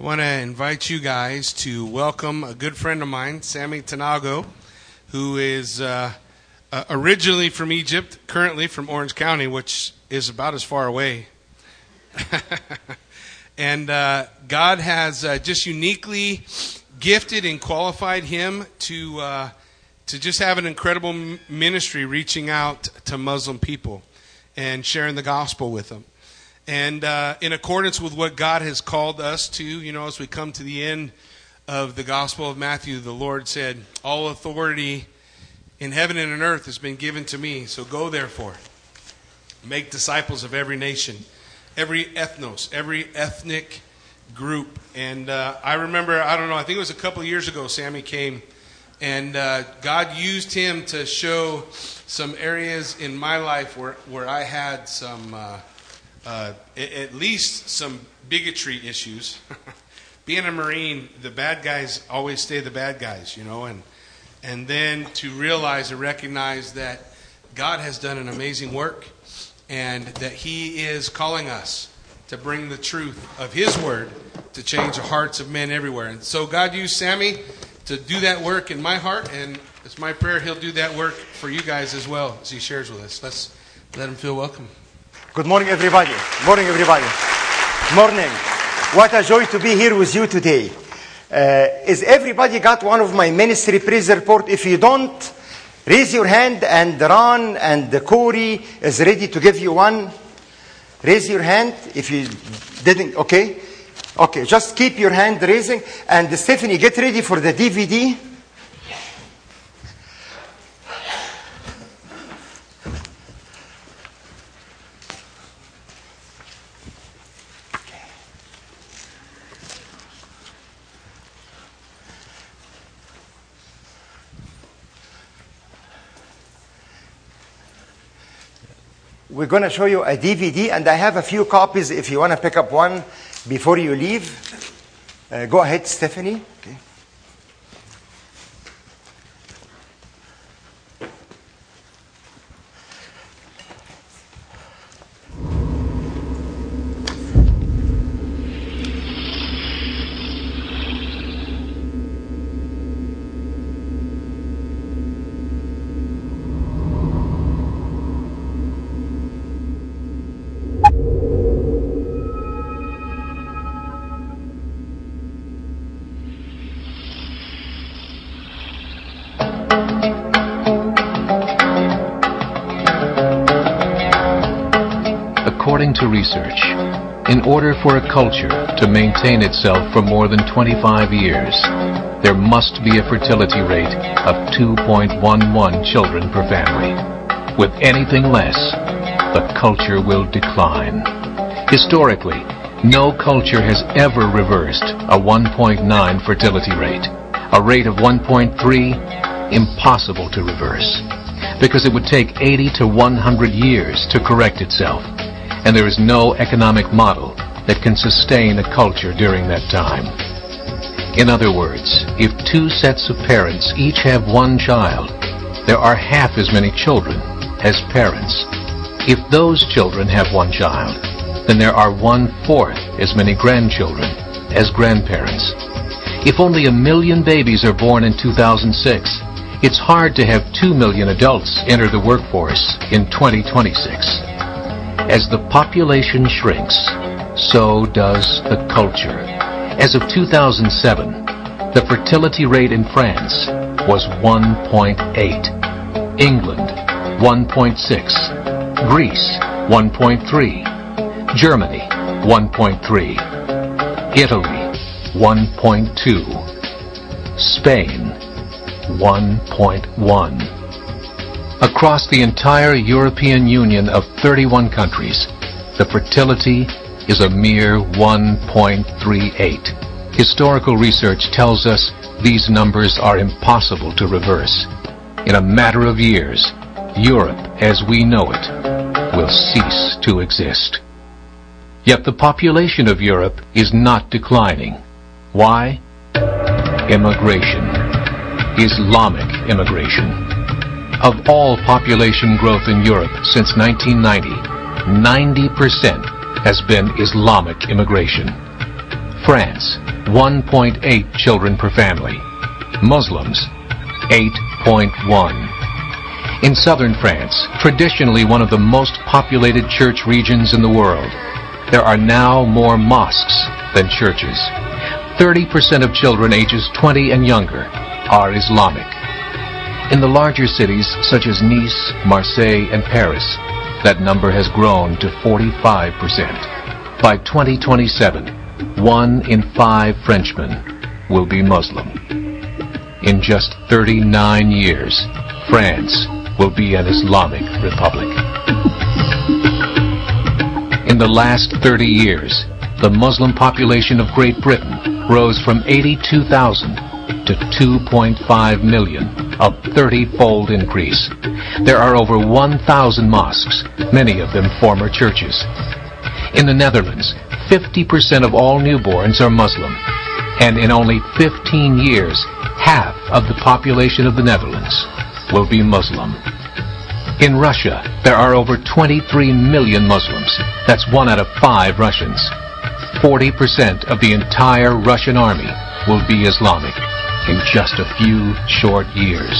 I want to invite you guys to welcome a good friend of mine, Sammy Tanagho, who is uh, uh, originally from Egypt, currently from Orange County, which is about as far away. and uh, God has uh, just uniquely gifted and qualified him to uh, to just have an incredible ministry, reaching out to Muslim people and sharing the gospel with them. And uh, in accordance with what God has called us to, you know, as we come to the end of the Gospel of Matthew, the Lord said, All authority in heaven and on earth has been given to me. So go therefore, make disciples of every nation, every ethnos, every ethnic group. And uh, I remember, I don't know, I think it was a couple years ago, Sammy came, and uh, God used him to show some areas in my life where, where I had some. Uh, uh, at least some bigotry issues. Being a Marine, the bad guys always stay the bad guys, you know, and and then to realize and recognize that God has done an amazing work and that He is calling us to bring the truth of His Word to change the hearts of men everywhere. And so God used Sammy to do that work in my heart, and it's my prayer He'll do that work for you guys as well as He shares with us. Let's let Him feel welcome. Good morning, everybody. Morning, everybody. Morning. What a joy to be here with you today. Uh, is everybody got one of my ministry praise report? If you don't, raise your hand and Ron and the Corey is ready to give you one. Raise your hand if you didn't, okay? Okay, just keep your hand raising. And Stephanie, get ready for the DVD. We're going to show you a DVD, and I have a few copies if you want to pick up one before you leave. Uh, go ahead, Stephanie. Research, in order for a culture to maintain itself for more than 25 years, there must be a fertility rate of 2.11 children per family. With anything less, the culture will decline. Historically, no culture has ever reversed a 1.9 fertility rate. A rate of 1.3, impossible to reverse. Because it would take 80 to 100 years to correct itself and there is no economic model that can sustain a culture during that time. In other words, if two sets of parents each have one child, there are half as many children as parents. If those children have one child, then there are one-fourth as many grandchildren as grandparents. If only a million babies are born in 2006, it's hard to have two million adults enter the workforce in 2026. As the population shrinks, so does the culture. As of 2007, the fertility rate in France was 1.8, England 1.6, Greece 1.3, Germany 1.3, Italy 1.2, Spain 1.1. Across the entire European Union of 31 countries, the fertility is a mere 1.38. Historical research tells us these numbers are impossible to reverse. In a matter of years, Europe as we know it will cease to exist. Yet the population of Europe is not declining. Why? Immigration. Islamic immigration. Of all population growth in Europe since 1990, 90% has been Islamic immigration. France, 1.8 children per family. Muslims, 8.1. In southern France, traditionally one of the most populated church regions in the world, there are now more mosques than churches. 30% of children ages 20 and younger are Islamic. In the larger cities such as Nice, Marseille, and Paris, that number has grown to 45%. By 2027, one in five Frenchmen will be Muslim. In just 39 years, France will be an Islamic republic. In the last 30 years, the Muslim population of Great Britain rose from 82,000 to 2.5 million, a 30-fold increase. There are over 1,000 mosques, many of them former churches. In the Netherlands, 50% of all newborns are Muslim, and in only 15 years, half of the population of the Netherlands will be Muslim. In Russia, there are over 23 million Muslims. That's one out of five Russians. 40% of the entire Russian army will be Islamic in just a few short years.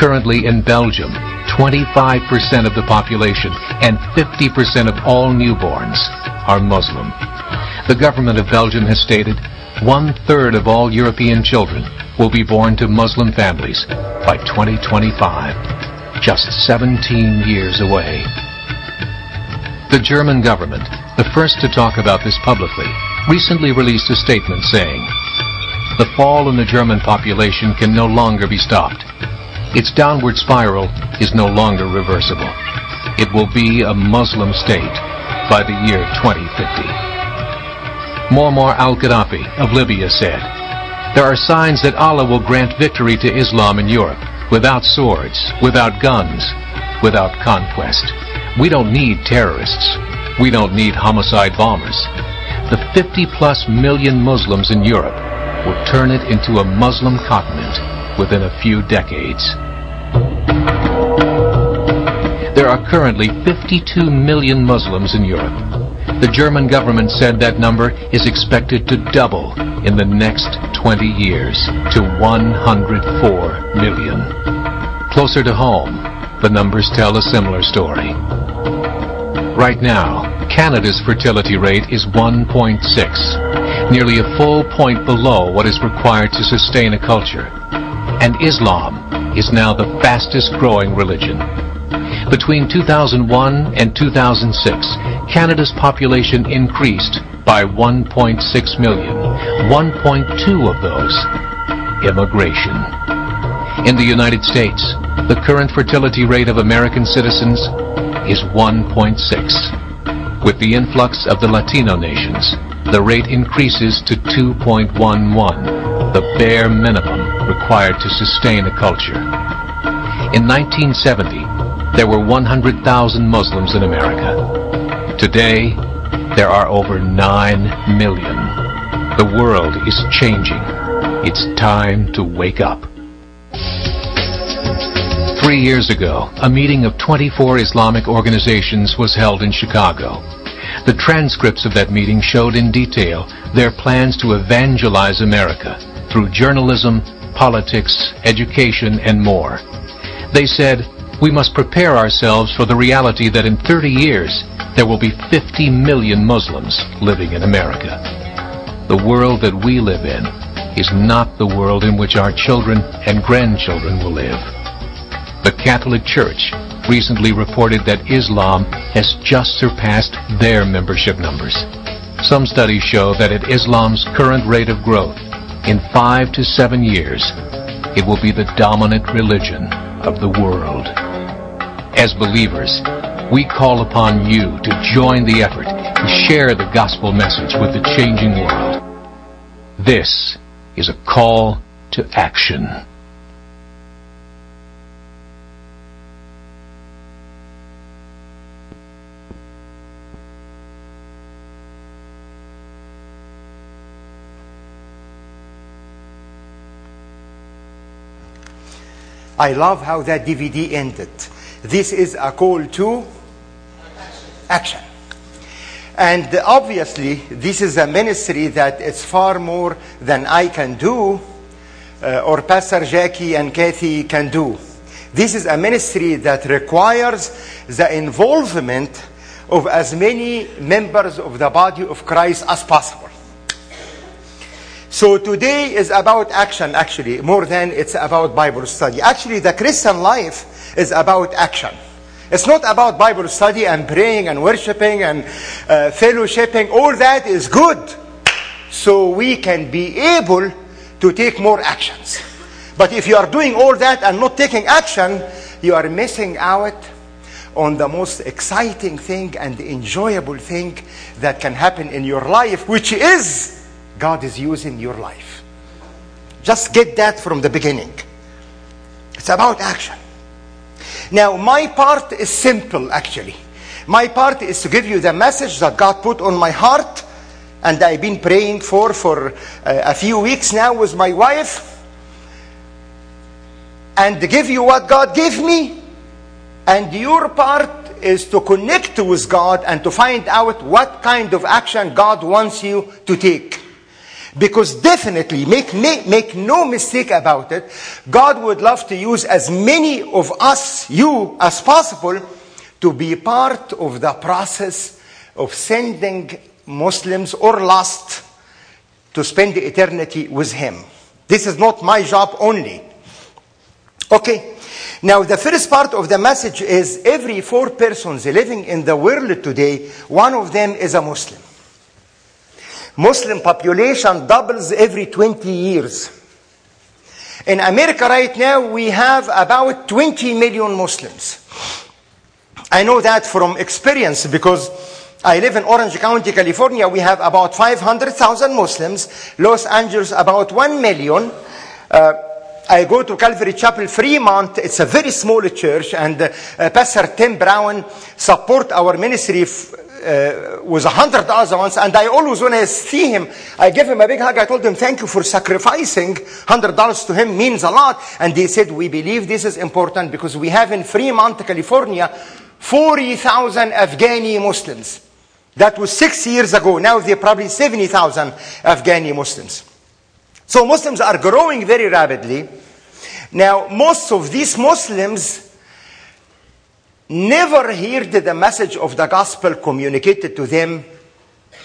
Currently in Belgium, 25% of the population and 50% of all newborns are Muslim. The government of Belgium has stated one third of all European children will be born to Muslim families by 2025, just 17 years away. The German government, the first to talk about this publicly, recently released a statement saying, The fall in the German population can no longer be stopped. Its downward spiral is no longer reversible. It will be a Muslim state by the year 2050. Muammar al-Gaddafi of Libya said, There are signs that Allah will grant victory to Islam in Europe without swords, without guns, without conquest. We don't need terrorists. We don't need homicide bombers. The 50 plus million Muslims in Europe will turn it into a Muslim continent within a few decades. There are currently 52 million Muslims in Europe. The German government said that number is expected to double in the next 20 years to 104 million. Closer to home, the numbers tell a similar story. Right now, Canada's fertility rate is 1.6, nearly a full point below what is required to sustain a culture. And Islam is now the fastest growing religion. Between 2001 and 2006, Canada's population increased by 1.6 million, 1.2 of those immigration. In the United States, the current fertility rate of American citizens is 1.6. With the influx of the Latino nations, the rate increases to 2.11, the bare minimum required to sustain a culture. In 1970, there were 100,000 Muslims in America. Today, there are over 9 million. The world is changing. It's time to wake up. Three years ago, a meeting of 24 Islamic organizations was held in Chicago. The transcripts of that meeting showed in detail their plans to evangelize America through journalism, politics, education, and more. They said, we must prepare ourselves for the reality that in 30 years there will be 50 million Muslims living in America. The world that we live in is not the world in which our children and grandchildren will live. The Catholic Church recently reported that Islam has just surpassed their membership numbers. Some studies show that at Islam's current rate of growth, in five to seven years, it will be the dominant religion of the world. As believers, we call upon you to join the effort to share the gospel message with the changing world. This is a call to action. I love how that DVD ended. This is a call to action. And obviously, this is a ministry that is far more than I can do uh, or Pastor Jackie and Kathy can do. This is a ministry that requires the involvement of as many members of the body of Christ as possible. So today is about action, actually, more than it's about Bible study. Actually, the Christian life is about action. It's not about Bible study and praying and worshiping and uh, fellowshipping. All that is good. So we can be able to take more actions. But if you are doing all that and not taking action, you are missing out on the most exciting thing and enjoyable thing that can happen in your life, which is God is using your life. Just get that from the beginning. It's about action. Now, my part is simple, actually. My part is to give you the message that God put on my heart and I've been praying for for uh, a few weeks now with my wife and give you what God gave me. And your part is to connect with God and to find out what kind of action God wants you to take. Because definitely, make, make no mistake about it, God would love to use as many of us, you, as possible, to be part of the process of sending Muslims or lost to spend eternity with Him. This is not my job only. Okay. Now, the first part of the message is every four persons living in the world today, one of them is a Muslim. Muslim population doubles every 20 years. In America right now, we have about 20 million Muslims. I know that from experience because I live in Orange County, California. We have about 500,000 Muslims. Los Angeles, about 1 million. Uh, I go to Calvary Chapel, Fremont. It's a very small church, and uh, Pastor Tim Brown support our ministry f- uh, with a hundred dollars once. And I always, when I see him, I give him a big hug. I told him, "Thank you for sacrificing hundred dollars to him means a lot." And he said, "We believe this is important because we have in Fremont, California, forty thousand Afghani Muslims." That was six years ago. Now there are probably 70,000 Afghani Muslims. So Muslims are growing very rapidly. Now, most of these Muslims never heard the message of the gospel communicated to them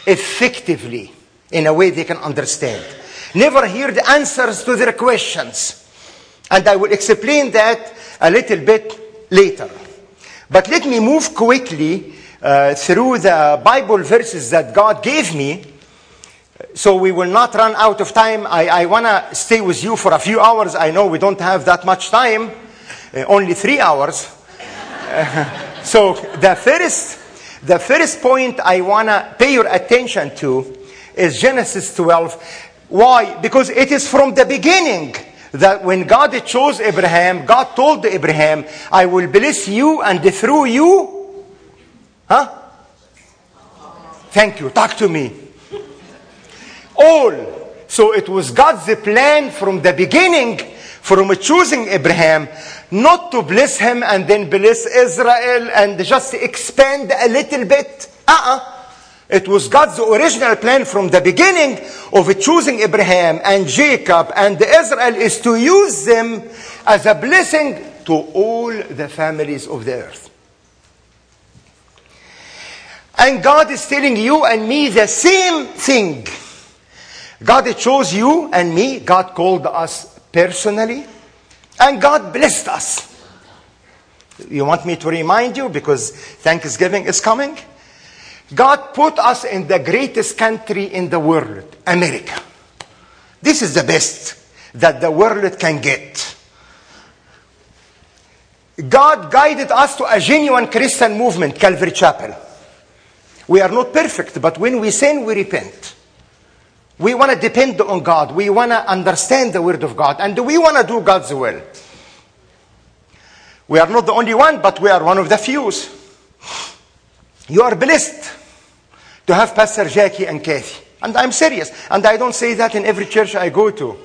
effectively in a way they can understand. Never heard the answers to their questions. And I will explain that a little bit later. But let me move quickly uh, through the Bible verses that God gave me so we will not run out of time. I, I want to stay with you for a few hours. I know we don't have that much time, uh, only three hours. So the first, the first point I want to pay your attention to is Genesis 12. Why? Because it is from the beginning that when God chose Abraham, God told Abraham, I will bless you and through you, huh? Thank you. Talk to me all. So it was God's plan from the beginning, from choosing Abraham, not to bless him and then bless Israel and just expand a little bit. Uh-uh. It was God's original plan from the beginning of choosing Abraham and Jacob and Israel is to use them as a blessing to all the families of the earth. And God is telling you and me the same thing. God chose you and me. God called us personally. And God blessed us. You want me to remind you because Thanksgiving is coming? God put us in the greatest country in the world, America. This is the best that the world can get. God guided us to a genuine Christian movement, Calvary Chapel. We are not perfect, but when we sin, we repent. We want to depend on God. We want to understand the Word of God. And we want to do God's will. We are not the only one, but we are one of the few. You are blessed to have Pastor Jackie and Kathy. And I'm serious. And I don't say that in every church I go to.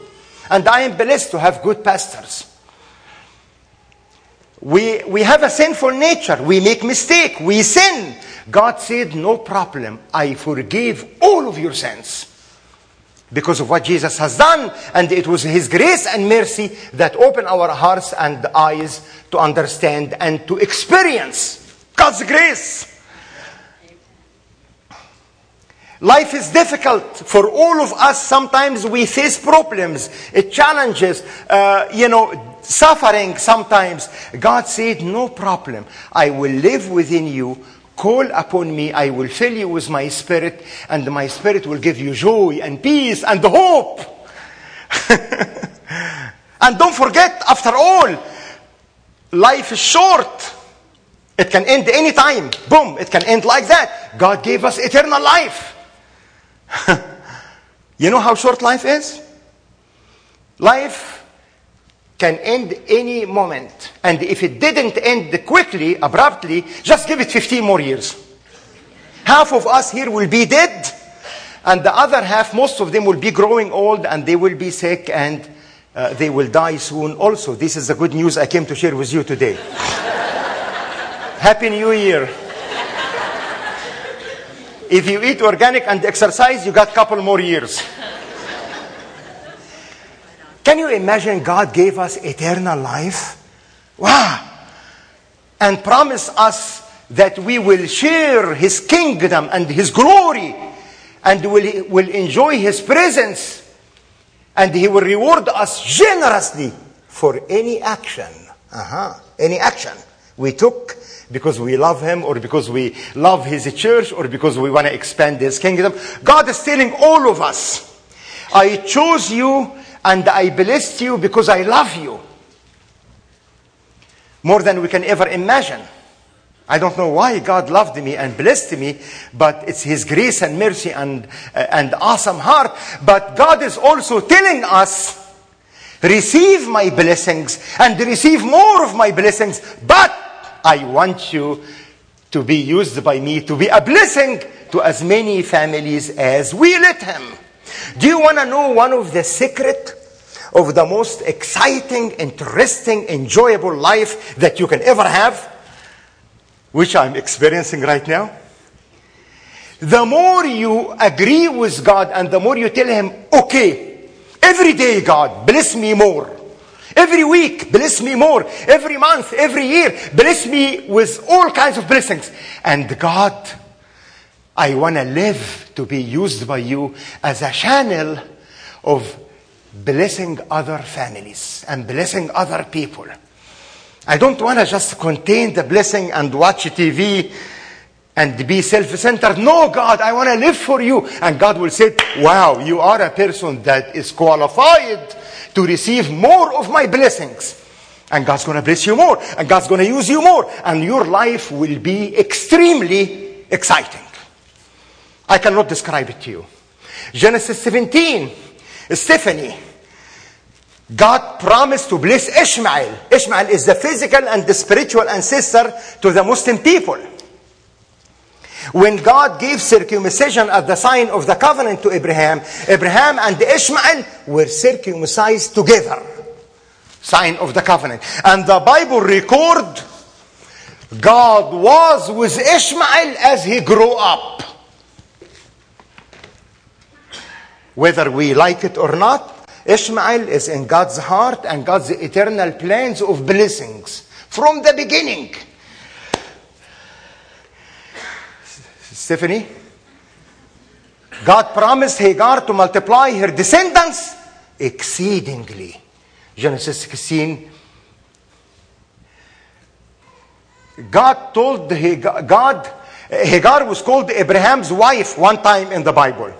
And I am blessed to have good pastors. We, we have a sinful nature. We make mistake. We sin. God said, no problem. I forgive all of your sins. Because of what Jesus has done. And it was His grace and mercy that opened our hearts and eyes to understand and to experience God's grace. Life is difficult for all of us. Sometimes we face problems, challenges, uh, you know, suffering sometimes. God said, No problem. I will live within you. Call upon me. I will fill you with my spirit, and my spirit will give you joy and peace and hope. and don't forget, after all, life is short. It can end any time. Boom, it can end like that. God gave us eternal life. you know how short life is? Life can end any moment. And if it didn't end quickly, abruptly, just give it 15 more years. Half of us here will be dead, and the other half, most of them will be growing old and they will be sick and uh, they will die soon also. This is the good news I came to share with you today. Happy New Year. If you eat organic and exercise, you got a couple more years. Can you imagine God gave us eternal life? Wow. And promised us that we will share His kingdom and His glory and will, will enjoy His presence and He will reward us generously for any action. Uh-huh. Any action we took because we love Him or because we love His church or because we want to expand His kingdom. God is telling all of us, I chose you and I blessed you because I love you. More than we can ever imagine. I don't know why God loved me and blessed me, but it's His grace and mercy and, uh, and awesome heart. But God is also telling us, receive my blessings and receive more of my blessings, but I want you to be used by me to be a blessing to as many families as we let Him. Do you want to know one of the secret of the most exciting, interesting, enjoyable life that you can ever have? Which I'm experiencing right now. The more you agree with God and the more you tell Him, okay, every day, God, bless me more. Every week, bless me more. Every month, every year, bless me with all kinds of blessings. And God, I want to live to be used by you as a channel of blessing other families and blessing other people. I don't want to just contain the blessing and watch TV and be self-centered. No, God, I want to live for you. And God will say, wow, you are a person that is qualified to receive more of my blessings. And God's going to bless you more. And God's going to use you more. And your life will be extremely exciting. I cannot describe it to you. Genesis 17, Stephanie. God promised to bless Ishmael. Ishmael is the physical and the spiritual ancestor to the Muslim people. When God gave circumcision as the sign of the covenant to Abraham, Abraham and Ishmael were circumcised together. Sign of the covenant. And the Bible record God was with Ishmael as he grew up. Whether we like it or not, Ishmael is in God's heart and God's eternal plans of blessings from the beginning. Stephanie, God promised Hagar to multiply her descendants exceedingly. Genesis 16. God told Hagar, God, Hagar was called Abraham's wife one time in the Bible.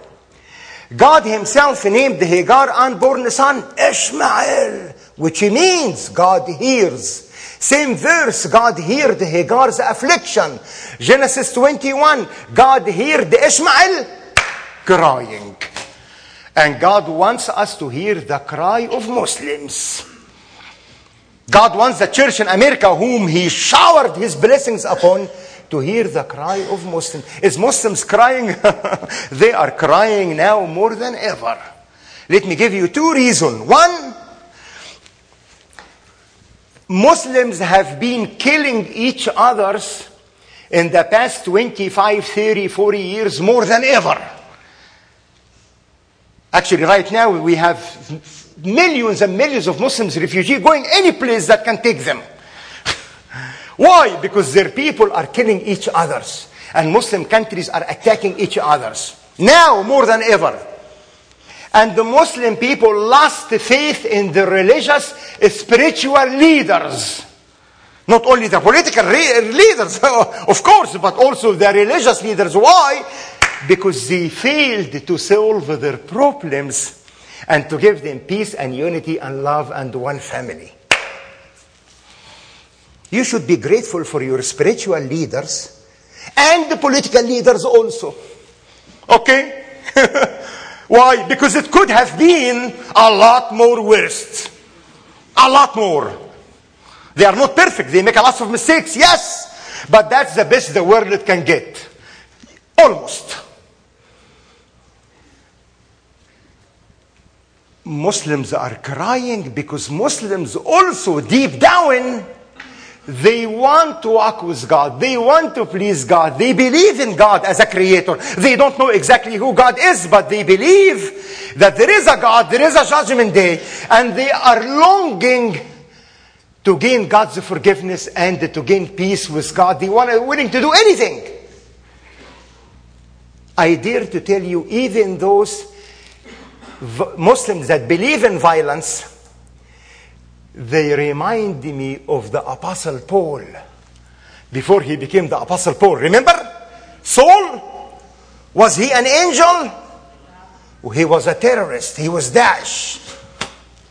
God himself named Hagar unborn son Ishmael, which means God hears. Same verse, God heard Hagar's affliction. Genesis 21, God heard Ishmael crying. And God wants us to hear the cry of Muslims. God wants the church in America, whom He showered His blessings upon, to hear the cry of Muslims. Is Muslims crying? they are crying now more than ever. Let me give you two reasons. One, Muslims have been killing each others in the past 25, 30, 40 years more than ever. Actually, right now we have millions and millions of Muslims refugees going any place that can take them. Why? Because their people are killing each others. And Muslim countries are attacking each others. Now more than ever. And the Muslim people lost faith in the religious, spiritual leaders. Not only the political re- leaders, of course, but also the religious leaders. Why? Because they failed to solve their problems and to give them peace and unity and love and one family. You should be grateful for your spiritual leaders and the political leaders also. Okay? Why? Because it could have been a lot more worse. A lot more. They are not perfect. They make a lot of mistakes, yes. But that's the best the world can get. Almost. Muslims are crying because Muslims also deep down they want to walk with God. They want to please God. They believe in God as a creator. They don't know exactly who God is, but they believe that there is a God, there is a judgment day, and they are longing to gain God's forgiveness and to gain peace with God. They want, willing to do anything. I dare to tell you, even those Muslims that believe in violence, they remind me of the Apostle Paul before he became the Apostle Paul. Remember? Saul? Was he an angel? He was a terrorist. He was Daesh.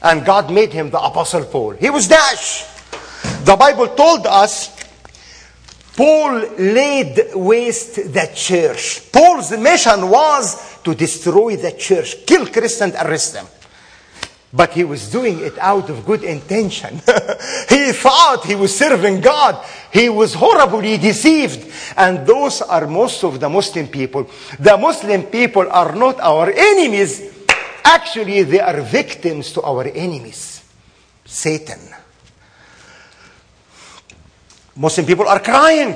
And God made him the Apostle Paul. He was Daesh. The Bible told us Paul laid waste the church. Paul's mission was to destroy the church, kill Christians, arrest them. But he was doing it out of good intention. he thought he was serving God. He was horribly deceived. And those are most of the Muslim people. The Muslim people are not our enemies. Actually, they are victims to our enemies. Satan. Muslim people are crying.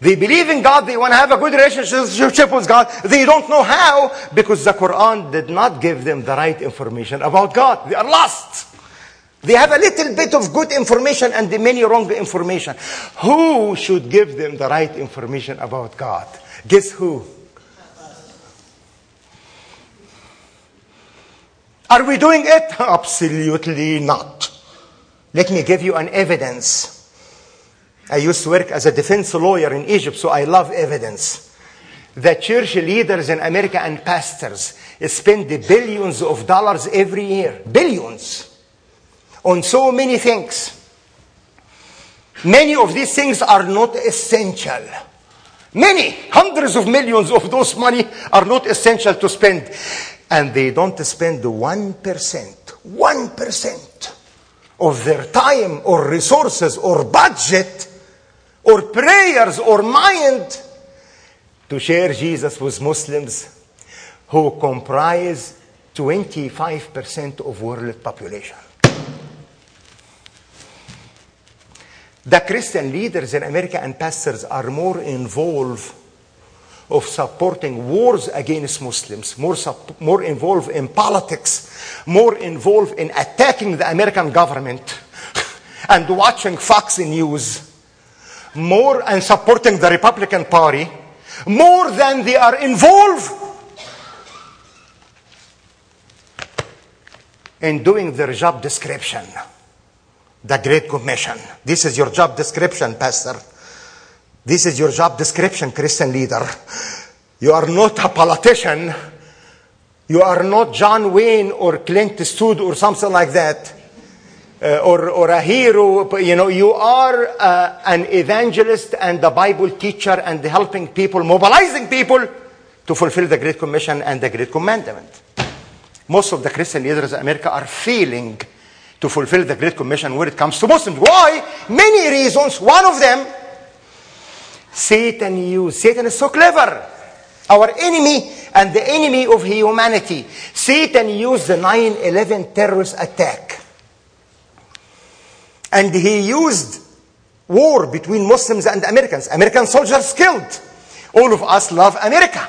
They believe in God. They want to have a good relationship with God. They don't know how because the Quran did not give them the right information about God. They are lost. They have a little bit of good information and many wrong information. Who should give them the right information about God? Guess who? Are we doing it? Absolutely not. Let me give you an evidence. I used to work as a defense lawyer in Egypt, so I love evidence. The church leaders in America and pastors spend billions of dollars every year, billions, on so many things. Many of these things are not essential. Many, hundreds of millions of those money are not essential to spend. And they don't spend 1%, 1% of their time or resources or budget or prayers or mind to share Jesus with Muslims who comprise 25% of world population. The Christian leaders in America and pastors are more involved of supporting wars against Muslims, more, more involved in politics, more involved in attacking the American government and watching Fox News more and supporting the Republican Party more than they are involved in doing their job description. The Great Commission. This is your job description, Pastor. This is your job description, Christian leader. You are not a politician. You are not John Wayne or Clint Eastwood or something like that uh, or, or a hero. You know, you are uh, an evangelist and a Bible teacher and helping people, mobilizing people to fulfill the Great Commission and the Great Commandment. Most of the Christian leaders in America are failing to fulfill the Great Commission when it comes to Muslims. Why? Many reasons. One of them, Satan used. Satan is so clever. Our enemy and the enemy of humanity. Satan used the 9 11 terrorist attack And he used war between Muslims and Americans. American soldiers killed. All of us love America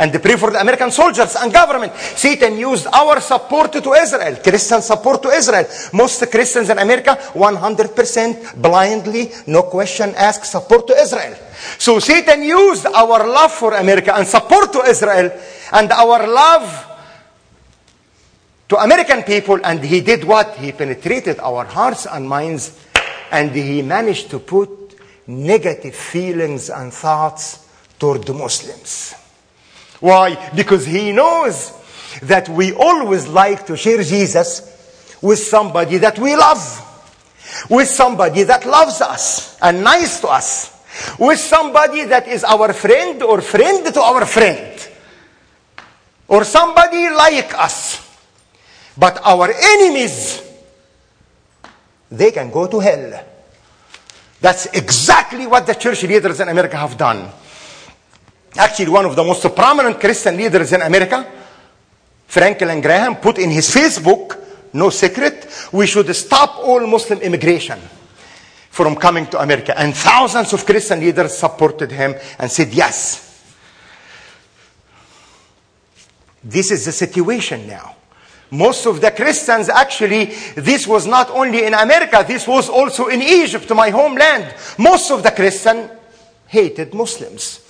and pray for the American soldiers and government. Satan used our support to Israel, Christian support to Israel. Most Christians in America, 100% blindly, no question asked, support to Israel. So Satan used our love for America and support to Israel and our love to American people, and he did what? He penetrated our hearts and minds, and he managed to put negative feelings and thoughts toward the Muslims. Why? Because he knows that we always like to share Jesus with somebody that we love, with somebody that loves us and nice to us, with somebody that is our friend or friend to our friend, or somebody like us. But our enemies, they can go to hell. That's exactly what the church leaders in America have done. Actually, one of the most prominent Christian leaders in America, Franklin Graham, put in his Facebook, no secret, we should stop all Muslim immigration from coming to America. And thousands of Christian leaders supported him and said yes. This is the situation now. Most of the Christians actually, this was not only in America, this was also in Egypt, my homeland. Most of the Christians hated Muslims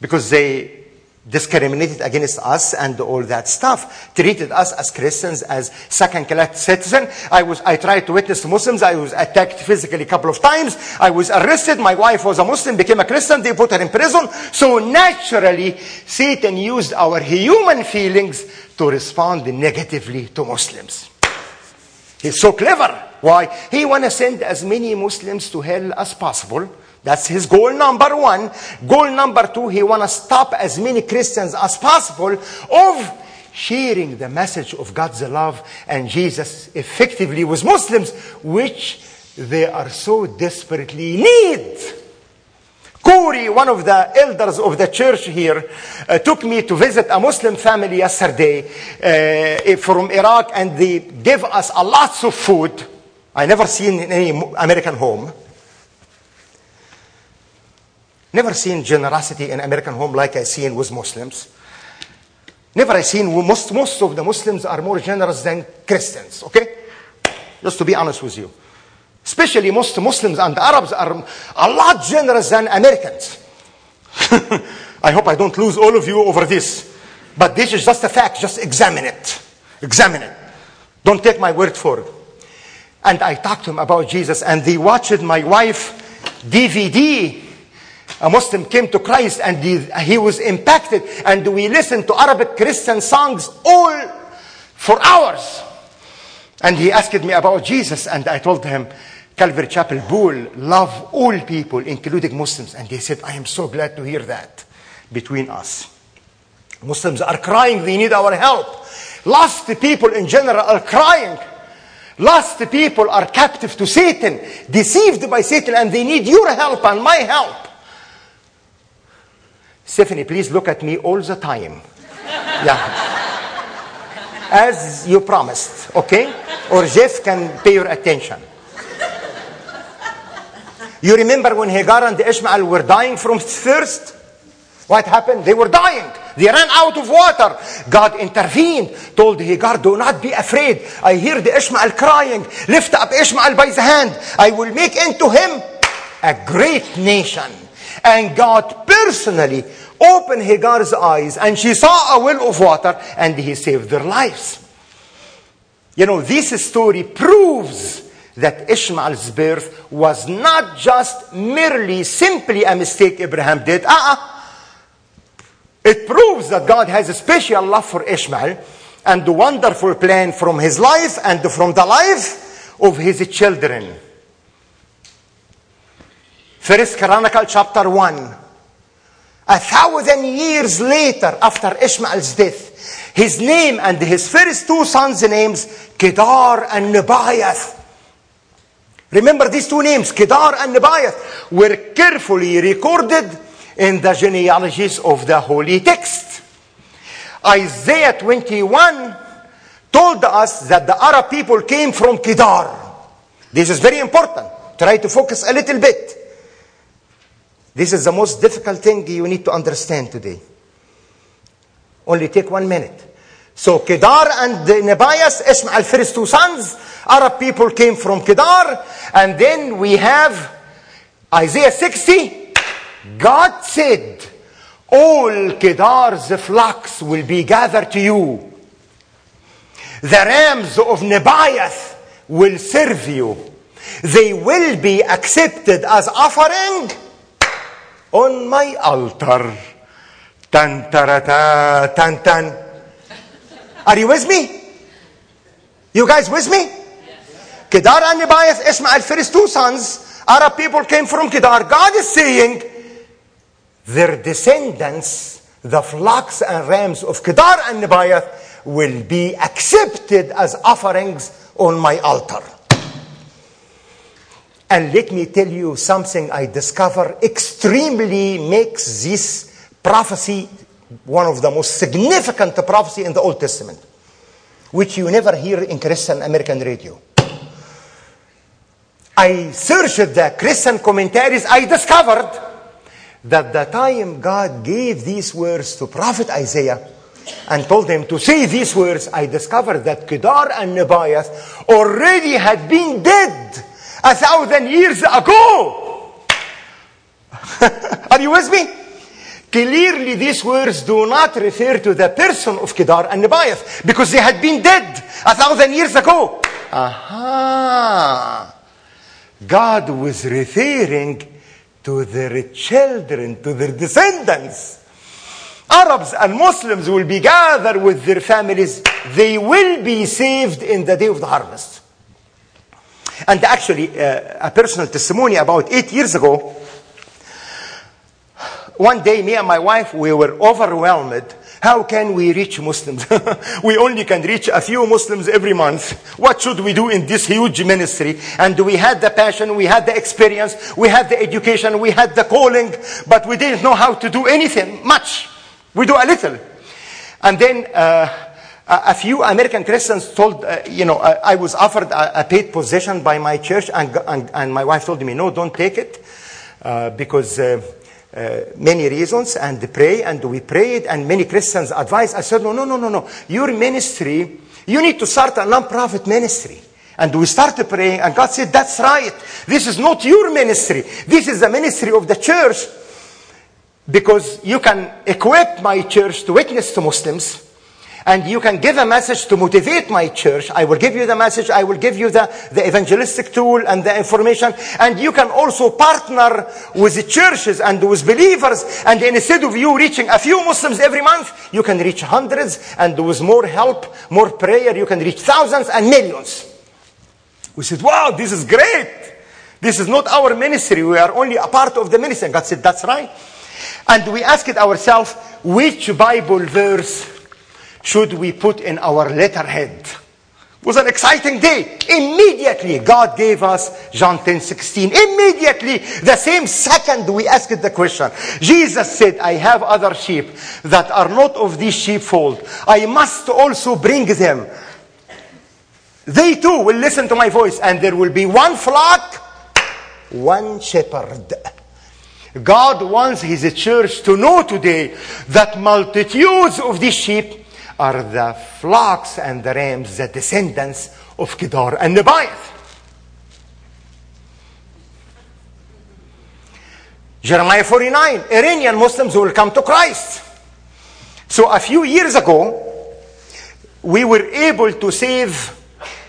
because they discriminated against us and all that stuff, treated us as Christians as second-class citizens. I was, I tried to witness Muslims. I was attacked physically a couple of times. I was arrested. My wife was a Muslim, became a Christian. They put her in prison. So naturally, Satan used our human feelings to respond negatively to Muslims. He's so clever. Why? He want to send as many Muslims to hell as possible. That's his goal number one. Goal number two, he want to stop as many Christians as possible of sharing the message of God's love and Jesus effectively with Muslims, which they are so desperately need. Corey, one of the elders of the church here, uh, took me to visit a Muslim family yesterday uh, from Iraq, and they gave us a lots of food. I never seen in any American home. Never seen generosity in American home like I seen with Muslims. Never I seen most, most of the Muslims are more generous than Christians, okay? Just to be honest with you. Especially most Muslims and Arabs are a lot generous than Americans. I hope I don't lose all of you over this. But this is just a fact. Just examine it. Examine it. Don't take my word for it. And I talked to him about Jesus, and they watched my wife DVD a Muslim came to Christ and he, he, was impacted. And we listened to Arabic Christian songs all for hours. And he asked me about Jesus, and I told him, Calvary Chapel Bull love all people, including Muslims. And they said, I am so glad to hear that between us. Muslims are crying, they need our help. Lost people in general are crying. Lost people are captive to Satan, deceived by Satan, and they need your help and my help. Stephanie, please look at me all the time. Yeah. As you promised, okay? Or Jeff can pay your attention. You remember when Hagar and Ishmael were dying from thirst? What happened? They were dying. They ran out of water. God intervened, told Hagar, Do not be afraid. I hear the Ishmael crying. Lift up Ishmael by the hand. I will make into him a great nation. And God personally opened Hagar's eyes and she saw a well of water and he saved their lives. You know, this story proves that Ishmael's birth was not just merely simply a mistake Abraham did. Uh-uh. It proves that God has a special love for Ishmael and a wonderful plan from his life and from the life of his children. First Chronicle chapter 1. A thousand years later, after Ishmael's death, his name and his first two sons' names, Kedar and Nebaioth. Remember these two names, Kedar and Nebaioth, were carefully recorded in the genealogies of the holy text. Isaiah 21 told us that the Arab people came from Kedar. This is very important. Try to focus a little bit. This is the most difficult thing you need to understand today. Only take one minute. So Kedar and Nebiath, Ishmael, first two sons, Arab people came from Kedar, and then we have Isaiah 60. God said, all Kedar's flocks will be gathered to you. The rams of Nebiath will serve you. They will be accepted as offering on my altar. Tan tarata, tan tan. Are you with me? You guys with me? Kedar and Nebiath, Ishmael, first two sons, Arab people came from Kedar. God is saying, their descendants, the flocks and rams of Kedar and Nebiath, will be accepted as offerings on my altar. And let me tell you something I discover extremely makes this prophecy one of the most significant prophecy in the Old Testament, which you never hear in Christian American radio. I searched the Christian commentaries, I discovered that the time God gave these words to prophet Isaiah and told him to say these words, I discovered that Kedar and Nebiath already had been dead a thousand years ago. Are you with me? Clearly, these words do not refer to the person of Kedar and Nebiath because they had been dead a thousand years ago. Aha! God was referring to their children, to their descendants. Arabs and Muslims will be gathered with their families. They will be saved in the day of the harvest. And actually, uh, a personal testimony about eight years ago, one day, me and my wife, we were overwhelmed. How can we reach Muslims? we only can reach a few Muslims every month. What should we do in this huge ministry? And we had the passion, we had the experience, we had the education, we had the calling, but we didn't know how to do anything much. We do a little. And then uh, a few American Christians told, uh, you know, I, I was offered a, a, paid position by my church, and, and, and, my wife told me, no, don't take it, uh, because uh, many reasons, and pray, and we prayed, and many Christians advised. I said, no, no, no, no, no. Your ministry, you need to start a non-profit ministry. And we started praying, and God said, that's right. This is not your ministry. This is the ministry of the church. Because you can equip my church to witness to Muslims, and you can give a message to motivate my church. I will give you the message. I will give you the, the evangelistic tool and the information. And you can also partner with the churches and with believers. And instead of you reaching a few Muslims every month, you can reach hundreds. And with more help, more prayer, you can reach thousands and millions. We said, wow, this is great. This is not our ministry. We are only a part of the ministry. And God said, that's right. And we asked ourselves, which Bible verse should we put in our letterhead? It was an exciting day. Immediately, God gave us John 10 16. Immediately, the same second we asked the question, Jesus said, I have other sheep that are not of this sheepfold. I must also bring them. They too will listen to my voice, and there will be one flock, one shepherd. God wants His church to know today that multitudes of these sheep are the flocks and the rams, the descendants of Kedar and Nebiath. Jeremiah 49, Iranian Muslims will come to Christ. So a few years ago, we were able to save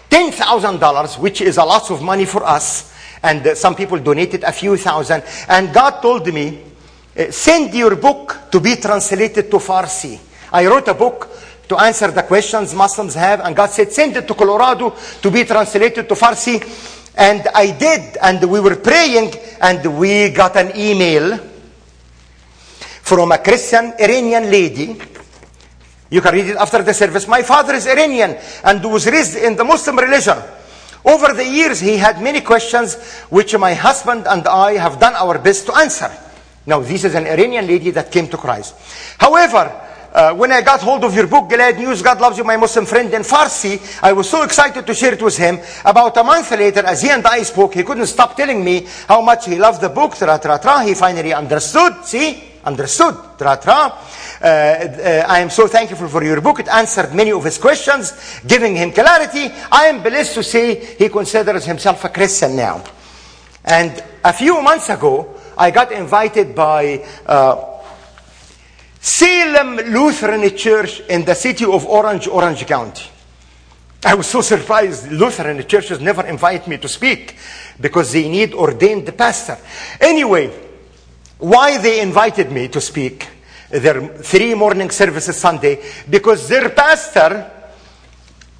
$10,000, which is a lot of money for us. And some people donated a few thousand. And God told me, uh, send your book to be translated to Farsi. I wrote a book to answer the questions Muslims have. And God said, send it to Colorado to be translated to Farsi. And I did. And we were praying and we got an email from a Christian Iranian lady. You can read it after the service. My father is Iranian and was raised in the Muslim religion. Over the years, he had many questions which my husband and I have done our best to answer. Now, this is an Iranian lady that came to Christ. However, uh, when I got hold of your book, Glad News, God Loves You, My Muslim Friend, in Farsi, I was so excited to share it with him. About a month later, as he and I spoke, he couldn't stop telling me how much he loved the book, tra tra tra. He finally understood, see? Understood, tra tra. Uh, uh, I am so thankful for your book. It answered many of his questions, giving him clarity. I am blessed to say he considers himself a Christian now. And a few months ago, I got invited by uh, Salem Lutheran Church in the city of Orange, Orange County. I was so surprised. Lutheran churches never invite me to speak because they need ordained pastor. Anyway, why they invited me to speak? Their three morning services Sunday because their pastor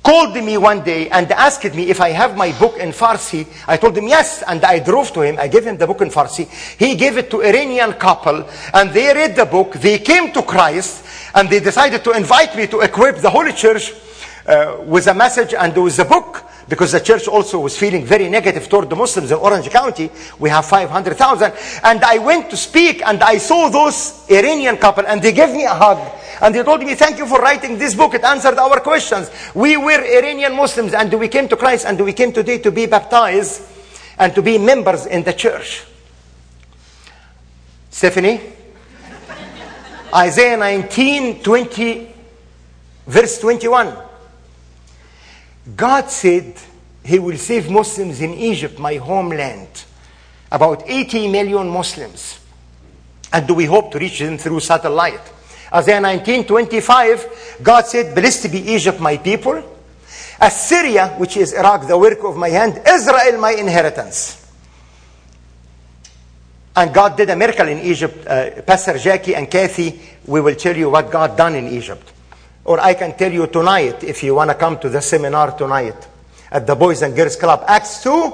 called me one day and asked me if I have my book in Farsi. I told him yes, and I drove to him. I gave him the book in Farsi. He gave it to Iranian couple, and they read the book. They came to Christ, and they decided to invite me to equip the Holy Church uh, with a message and with a book. Because the church also was feeling very negative toward the Muslims in Orange County. We have 500,000. And I went to speak and I saw those Iranian couple and they gave me a hug. And they told me, thank you for writing this book. It answered our questions. We were Iranian Muslims and we came to Christ and we came today to be baptized and to be members in the church. Stephanie? Isaiah 19, 20, verse 21. God said he will save Muslims in Egypt, my homeland. About 80 million Muslims. And do we hope to reach them through satellite? Isaiah 19:25, God said, Blessed be Egypt, my people. Assyria, which is Iraq, the work of my hand. Israel, my inheritance. And God did a miracle in Egypt. Uh, Pastor Jackie and Kathy, we will tell you what God done in Egypt. Or I can tell you tonight if you want to come to the seminar tonight at the Boys and Girls Club. Acts 2,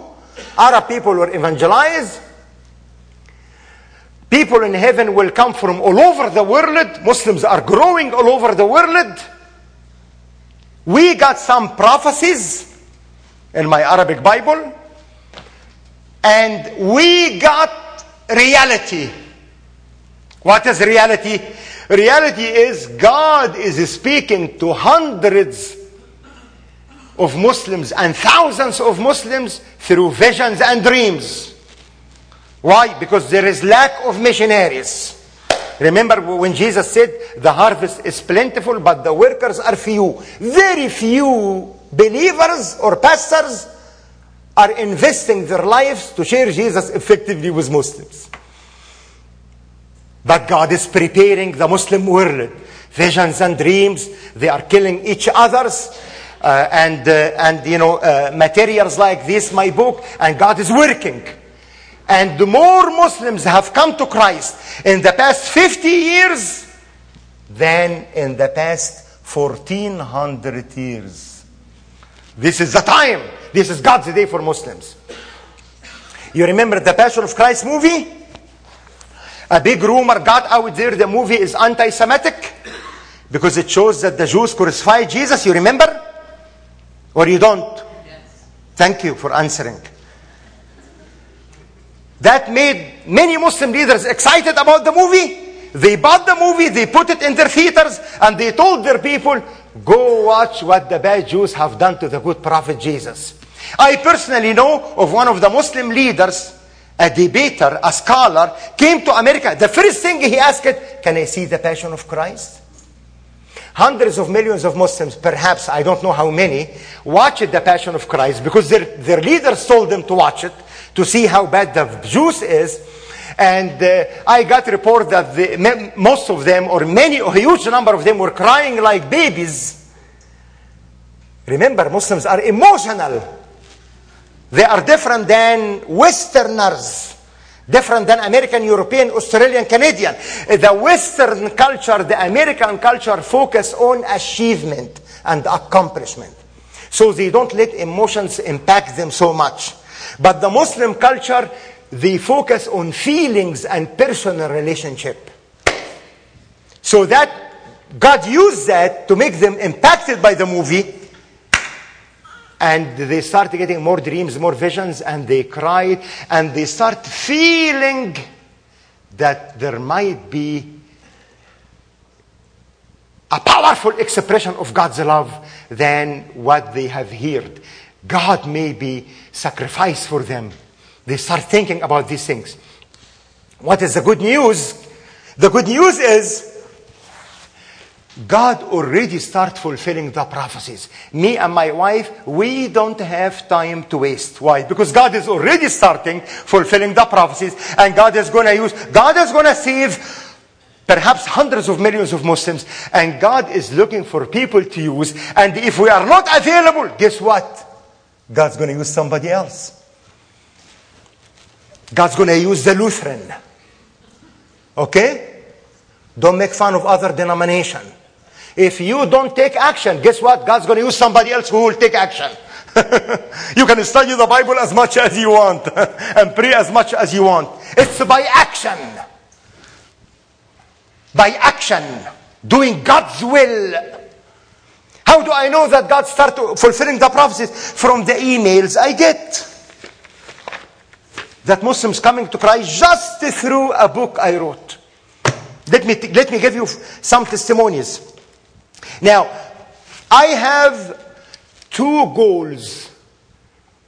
Arab people were evangelized. People in heaven will come from all over the world. Muslims are growing all over the world. We got some prophecies in my Arabic Bible. And we got reality. What is reality? Reality is God is speaking to hundreds of Muslims and thousands of Muslims through visions and dreams. Why? Because there is lack of missionaries. Remember when Jesus said, the harvest is plentiful, but the workers are few. Very few believers or pastors are investing their lives to share Jesus effectively with Muslims. But God is preparing the Muslim world. Visions and dreams, they are killing each other's. Uh, and, uh, and, you know, uh, materials like this, my book, and God is working. And more Muslims have come to Christ in the past 50 years than in the past 1400 years. This is the time. This is God's day for Muslims. You remember the Passion of Christ movie? A big rumor got out there the movie is anti Semitic because it shows that the Jews crucified Jesus. You remember? Or you don't? Yes. Thank you for answering. That made many Muslim leaders excited about the movie. They bought the movie, they put it in their theaters, and they told their people, go watch what the bad Jews have done to the good prophet Jesus. I personally know of one of the Muslim leaders, a debater, a scholar, came to America. The first thing he asked, can I see the passion of Christ? Hundreds of millions of Muslims, perhaps, I don't know how many, watched the passion of Christ because their, their leaders told them to watch it to see how bad the Jews is. And uh, I got report that the, most of them, or many, a huge number of them, were crying like babies. Remember, Muslims are emotional. They are different than Westerners, different than American, European, Australian, Canadian. The Western culture, the American culture focus on achievement and accomplishment. So they don't let emotions impact them so much. But the Muslim culture, they focus on feelings and personal relationship. So that God used that to make them impacted by the movie. And they start getting more dreams, more visions, and they cry, and they start feeling that there might be a powerful expression of God's love than what they have heard. God may be sacrificed for them. They start thinking about these things. What is the good news? The good news is God already start fulfilling the prophecies. Me and my wife, we don't have time to waste. Why? Because God is already starting fulfilling the prophecies and God is going to use, God is going to save perhaps hundreds of millions of Muslims and God is looking for people to use and if we are not available, guess what? God's going to use somebody else. God's going to use the Lutheran. Okay? Don't make fun of other denomination. If you don't take action, guess what? God's going to use somebody else who will take action. you can study the Bible as much as you want and pray as much as you want. It's by action. By action. Doing God's will. How do I know that God started fulfilling the prophecies? From the emails I get. That Muslims coming to Christ just through a book I wrote. Let me, let me give you some testimonies. Now, I have two goals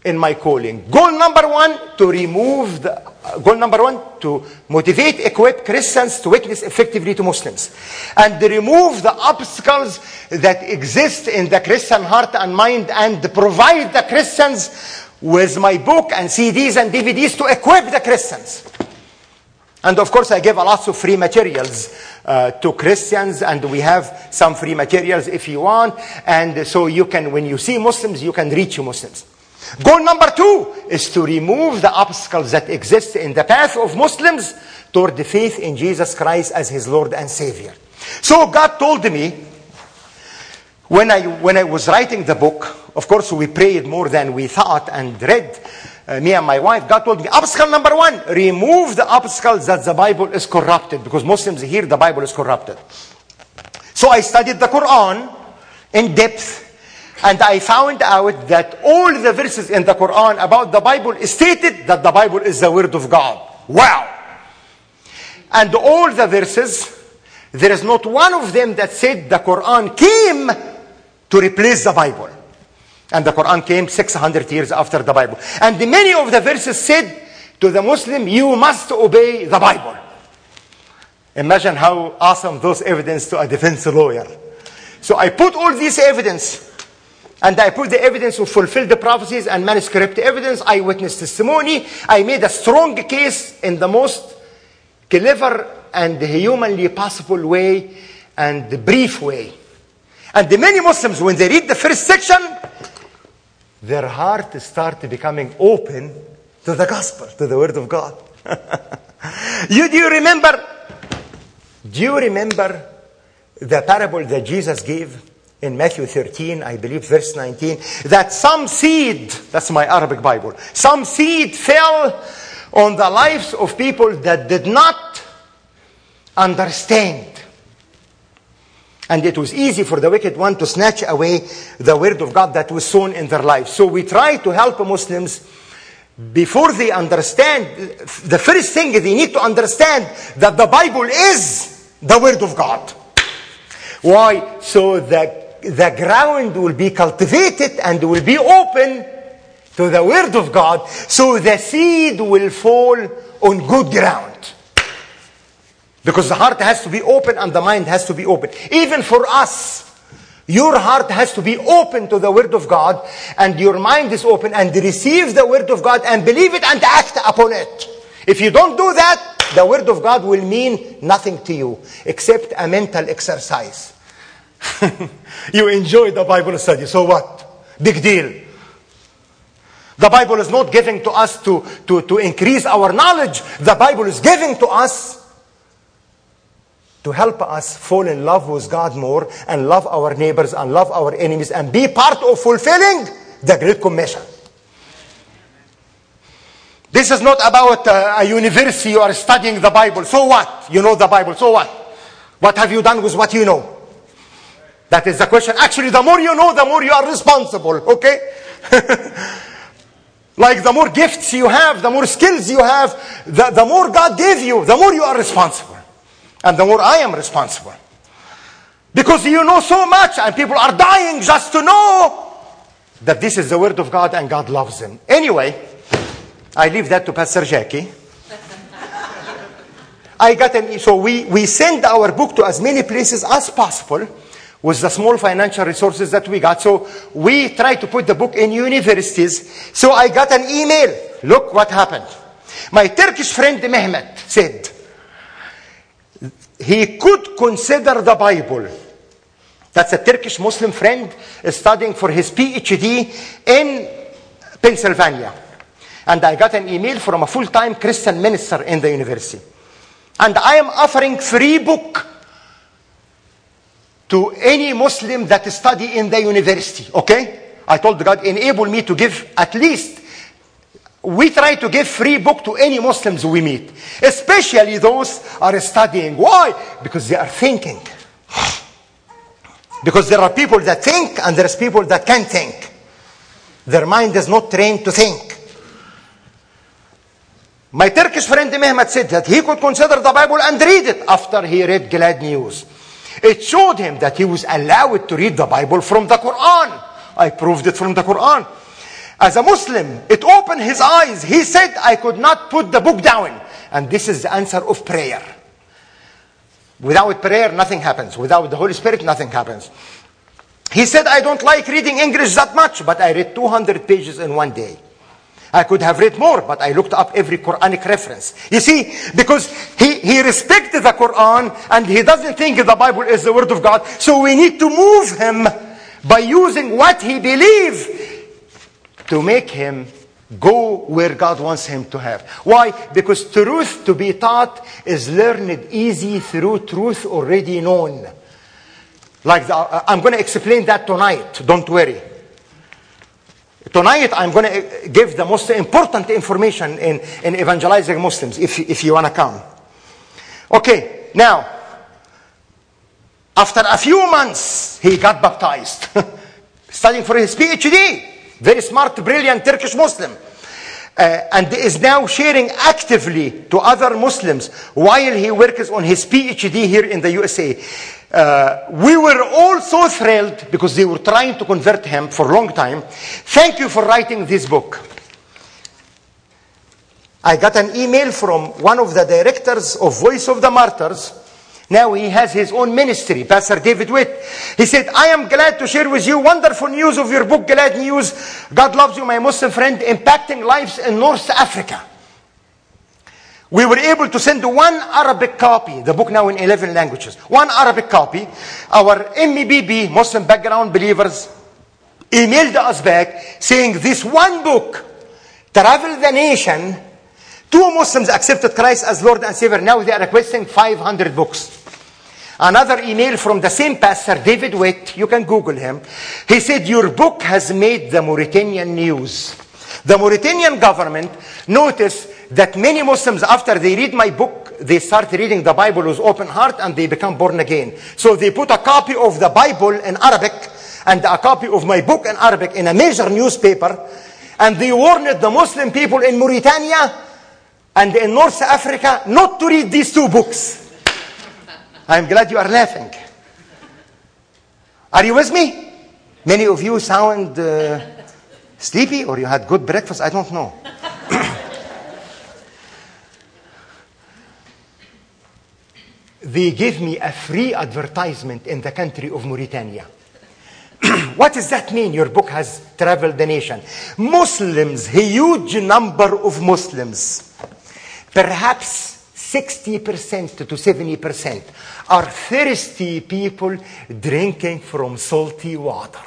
in my calling. Goal number one, to remove the, uh, goal number one, to motivate, equip Christians to witness effectively to Muslims. And remove the obstacles that exist in the Christian heart and mind and provide the Christians with my book and CDs and DVDs to equip the Christians. And of course, I give a lot of free materials uh, to Christians, and we have some free materials if you want. And so you can, when you see Muslims, you can reach Muslims. Goal number two is to remove the obstacles that exist in the path of Muslims toward the faith in Jesus Christ as his Lord and Savior. So God told me, when I, when I was writing the book, of course, we prayed more than we thought and read. Uh, me and my wife, God told me, obstacle number one, remove the obstacles that the Bible is corrupted, because Muslims hear the Bible is corrupted. So I studied the Quran in depth, and I found out that all the verses in the Quran about the Bible stated that the Bible is the Word of God. Wow! And all the verses, there is not one of them that said the Quran came to replace the Bible. And the Quran came 600 years after the Bible. And many of the verses said to the Muslim, you must obey the Bible. Imagine how awesome those evidence to a defense lawyer. So I put all this evidence and I put the evidence to fulfill the prophecies and manuscript evidence, eyewitness testimony. I made a strong case in the most clever and humanly possible way and brief way. And the many Muslims, when they read the first section, their heart start becoming open to the gospel, to the word of God. you, do you remember? Do you remember the parable that Jesus gave in Matthew 13, I believe, verse 19? That some seed, that's my Arabic Bible, some seed fell on the lives of people that did not understand. And it was easy for the wicked one to snatch away the word of God that was sown in their lives. So we try to help Muslims before they understand, the first thing they need to understand that the Bible is the word of God. Why? So that the ground will be cultivated and will be open to the word of God. So the seed will fall on good ground. Because the heart has to be open and the mind has to be open. Even for us, your heart has to be open to the Word of God and your mind is open and receive the Word of God and believe it and act upon it. If you don't do that, the Word of God will mean nothing to you except a mental exercise. you enjoy the Bible study, so what? Big deal. The Bible is not giving to us to, to, to increase our knowledge. The Bible is giving to us to help us fall in love with God more and love our neighbors and love our enemies and be part of fulfilling the Great Commission. This is not about uh, a university you are studying the Bible. So what? You know the Bible. So what? What have you done with what you know? That is the question. Actually, the more you know, the more you are responsible. Okay? like the more gifts you have, the more skills you have, the, the more God gave you, the more you are responsible. And the more I am responsible. Because you know so much and people are dying just to know that this is the word of God and God loves them. Anyway, I leave that to Pastor Jackie. I got an, so we, we send our book to as many places as possible with the small financial resources that we got. So we try to put the book in universities. So I got an email. Look what happened. My Turkish friend Mehmet said he could consider the Bible. That's a Turkish Muslim friend studying for his PhD in Pennsylvania. And I got an email from a full-time Christian minister in the university. And I am offering free book to any Muslim that study in the university. Okay? I told God, enable me to give at least. We try to give free book to any Muslims we meet, especially those are studying. Why? Because they are thinking. Because there are people that think and there's people that can't think. Their mind is not trained to think. My Turkish friend Mehmet said that he could consider the Bible and read it after he read Glad News. It showed him that he was allowed to read the Bible from the Quran. I proved it from the Quran. As a Muslim, it opened his eyes. He said, I could not put the book down. And this is the answer of prayer. Without prayer, nothing happens. Without the Holy Spirit, nothing happens. He said, I don't like reading English that much, but I read 200 pages in one day. I could have read more, but I looked up every Quranic reference. You see, because he, he respected the Quran and he doesn't think the Bible is the Word of God. So we need to move him by using what he believes to make him go where God wants him to have. Why? Because truth to be taught is learned easy through truth already known. Like the, uh, I'm going to explain that tonight. Don't worry. Tonight, I'm going to give the most important information in, in evangelizing Muslims, if, if you want to come. Okay, now, after a few months, he got baptized, studying for his PhD. Very smart, brilliant Turkish Muslim. Uh, and is now sharing actively to other Muslims while he works on his PhD here in the USA. Uh, we were all so thrilled because they were trying to convert him for a long time. Thank you for writing this book. I got an email from one of the directors of Voice of the Martyrs. Now he has his own ministry, Pastor David Witt. He said, I am glad to share with you wonderful news of your book, Glad News. God loves you, my Muslim friend, impacting lives in North Africa. We were able to send one Arabic copy, the book now in 11 languages, one Arabic copy. Our MEBB, Muslim background believers, emailed us back saying this one book, traveled the Nation, two Muslims accepted Christ as Lord and Savior. Now they are requesting 500 books. Another email from the same pastor, David Witt, you can Google him. He said, Your book has made the Mauritanian news. The Mauritanian government noticed that many Muslims, after they read my book, they start reading the Bible with open heart and they become born again. So they put a copy of the Bible in Arabic and a copy of my book in Arabic in a major newspaper. And they warned the Muslim people in Mauritania and in North Africa not to read these two books. I'm glad you are laughing. Are you with me? Many of you sound uh, sleepy or you had good breakfast. I don't know. They gave me a free advertisement in the country of Mauritania. what does that mean? Your book has traveled the nation. Muslims, a huge number of Muslims, perhaps 60% to 70%, are thirsty people drinking from salty water.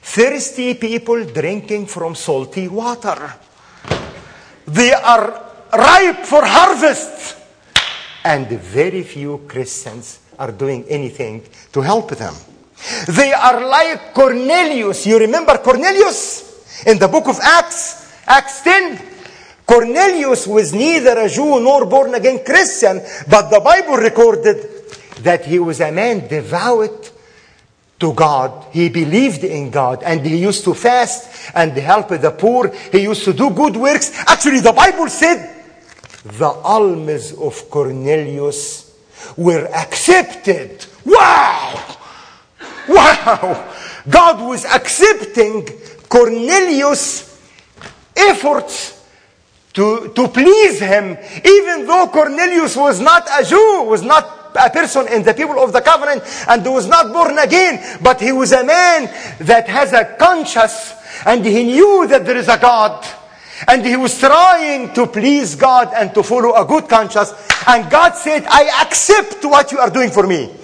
Thirsty people drinking from salty water. They are ripe for harvest and very few Christians are doing anything to help them. They are like Cornelius. You remember Cornelius in the book of Acts, Acts 10? Cornelius was neither a Jew nor born again Christian, but the Bible recorded that he was a man devout to God. He believed in God and he used to fast and help the poor. He used to do good works. Actually, the Bible said the alms of Cornelius were accepted. Wow! Wow! God was accepting Cornelius' efforts to, to please him, even though Cornelius was not a Jew, was not a person in the people of the covenant, and was not born again, but he was a man that has a conscience, and he knew that there is a God. And he was trying to please God and to follow a good conscience. And God said, I accept what you are doing for me.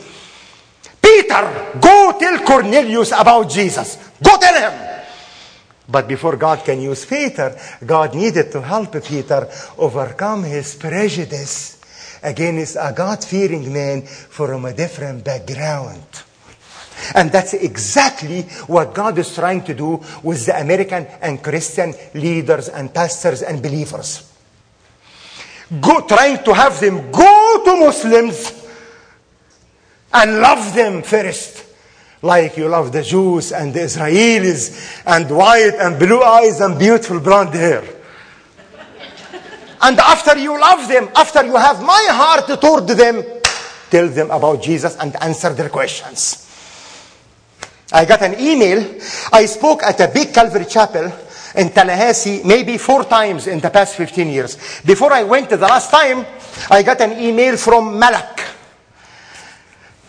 Peter, go tell Cornelius about Jesus. Go tell him. But before God can use Peter, God needed to help Peter overcome his prejudice against a God fearing man from a different background. And that's exactly what God is trying to do with the American and Christian leaders and pastors and believers. Go, trying to have them go to Muslims and love them first. Like you love the Jews and the Israelis and white and blue eyes and beautiful blonde hair. And after you love them, after you have my heart toward them, tell them about Jesus and answer their questions. I got an email. I spoke at a big Calvary chapel in Tallahassee maybe four times in the past 15 years. Before I went the last time, I got an email from Malak.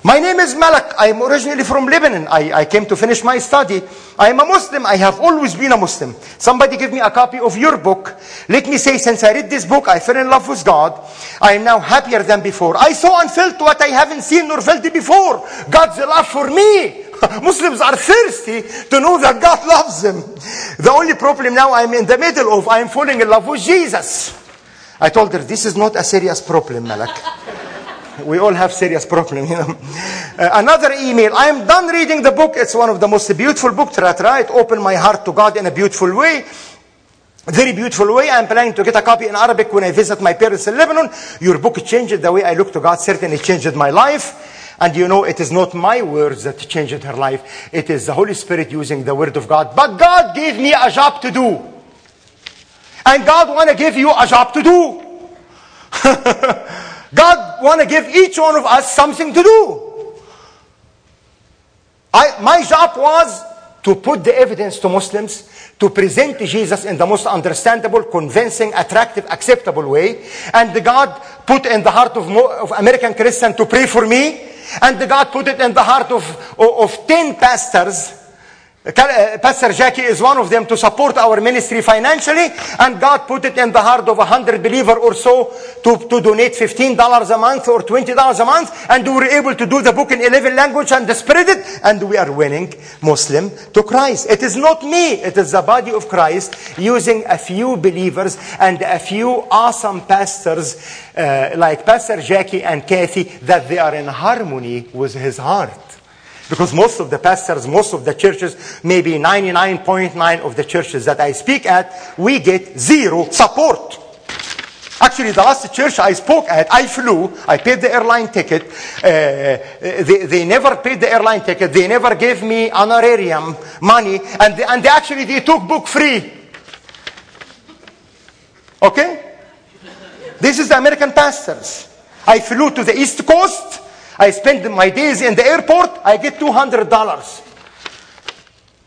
My name is Malak. I am originally from Lebanon. I, I came to finish my study. I am a Muslim. I have always been a Muslim. Somebody give me a copy of your book. Let me say, since I read this book, I fell in love with God. I am now happier than before. I saw and felt what I haven't seen nor felt before. God's love for me. Muslims are thirsty to know that God loves them. The only problem now I'm in the middle of, I'm falling in love with Jesus. I told her, this is not a serious problem, Malak. We all have serious problem, you know. Uh, another email. I am done reading the book. It's one of the most beautiful books that I write. Open my heart to God in a beautiful way. Very beautiful way. I'm planning to get a copy in Arabic when I visit my parents in Lebanon. Your book changed the way I look to God. Certainly changed my life. And you know, it is not my words that changed her life. It is the Holy Spirit using the word of God. But God gave me a job to do. And God want to give you a job to do. God want to give each one of us something to do. I, my job was to put the evidence to Muslims, to present Jesus in the most understandable, convincing, attractive, acceptable way. And God put in the heart of, of American Christian to pray for me. And God put it in the heart of, of, of 10 pastors Pastor Jackie is one of them to support our ministry financially, and God put it in the heart of a hundred believer or so to, to donate $15 a month or $20 a month, and we were able to do the book in 11 languages and spread it, and we are winning Muslim to Christ. It is not me, it is the body of Christ using a few believers and a few awesome pastors uh, like Pastor Jackie and Kathy that they are in harmony with his heart. Because most of the pastors, most of the churches, maybe 99.9 of the churches that I speak at, we get zero support. Actually, the last church I spoke at, I flew, I paid the airline ticket. Uh, they, they never paid the airline ticket. They never gave me honorarium money. And they, and they actually, they took book free. Okay? This is the American pastors. I flew to the East Coast. I spend my days in the airport, I get $200.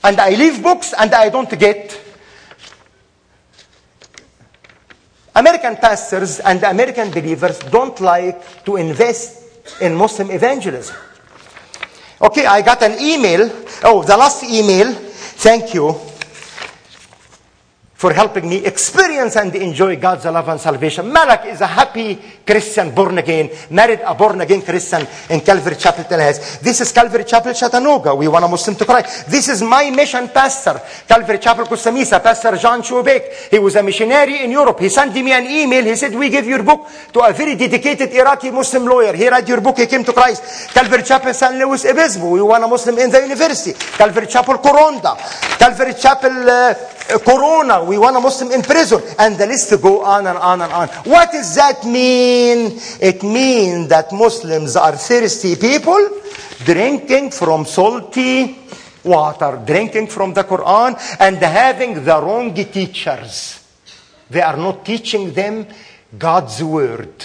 And I leave books and I don't get. American pastors and American believers don't like to invest in Muslim evangelism. Okay, I got an email. Oh, the last email. Thank you for helping me experience and enjoy God's love and salvation. Malak is a happy Christian, born again, married a born again Christian in Calvary Chapel, Tallahassee. This is Calvary Chapel, Chattanooga. We want a Muslim to Christ. This is my mission pastor, Calvary Chapel, Costa Mesa, Pastor John Shubek. He was a missionary in Europe. He sent me an email. He said, we give your book to a very dedicated Iraqi Muslim lawyer. He read your book. He came to Christ. Calvary Chapel, San Luis Obispo. We want a Muslim in the university. Calvary Chapel, Coronda. Calvary Chapel, uh, Corona, we want a Muslim in prison, and the list go on and on and on. What does that mean? It means that Muslims are thirsty people drinking from salty water, drinking from the Quran, and having the wrong teachers. They are not teaching them God's word.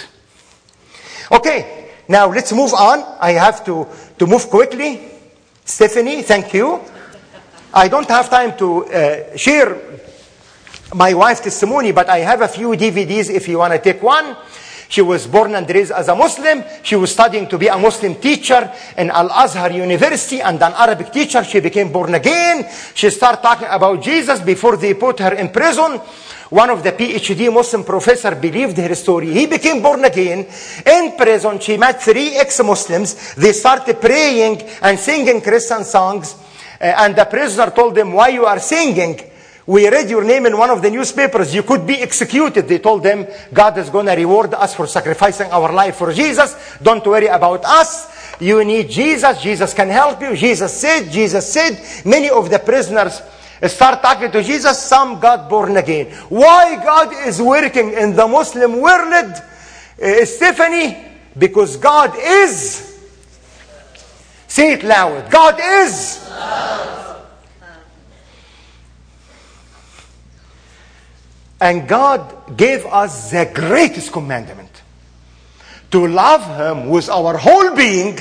Okay, now let's move on. I have to, to move quickly. Stephanie, thank you. I don't have time to uh, share my wife's testimony, but I have a few DVDs if you want to take one. She was born and raised as a Muslim. She was studying to be a Muslim teacher in Al Azhar University and an Arabic teacher. She became born again. She started talking about Jesus before they put her in prison. One of the PhD Muslim professor believed her story. He became born again. In prison, she met three ex-Muslims. They started praying and singing Christian songs. Uh, and the prisoner told them, why you are singing? We read your name in one of the newspapers. You could be executed. They told them, God is going to reward us for sacrificing our life for Jesus. Don't worry about us. You need Jesus. Jesus can help you. Jesus said, Jesus said. Many of the prisoners start talking to Jesus. Some got born again. Why God is working in the Muslim world, uh, Stephanie? Because God is. Say it loud. God is. And God gave us the greatest commandment to love Him with our whole being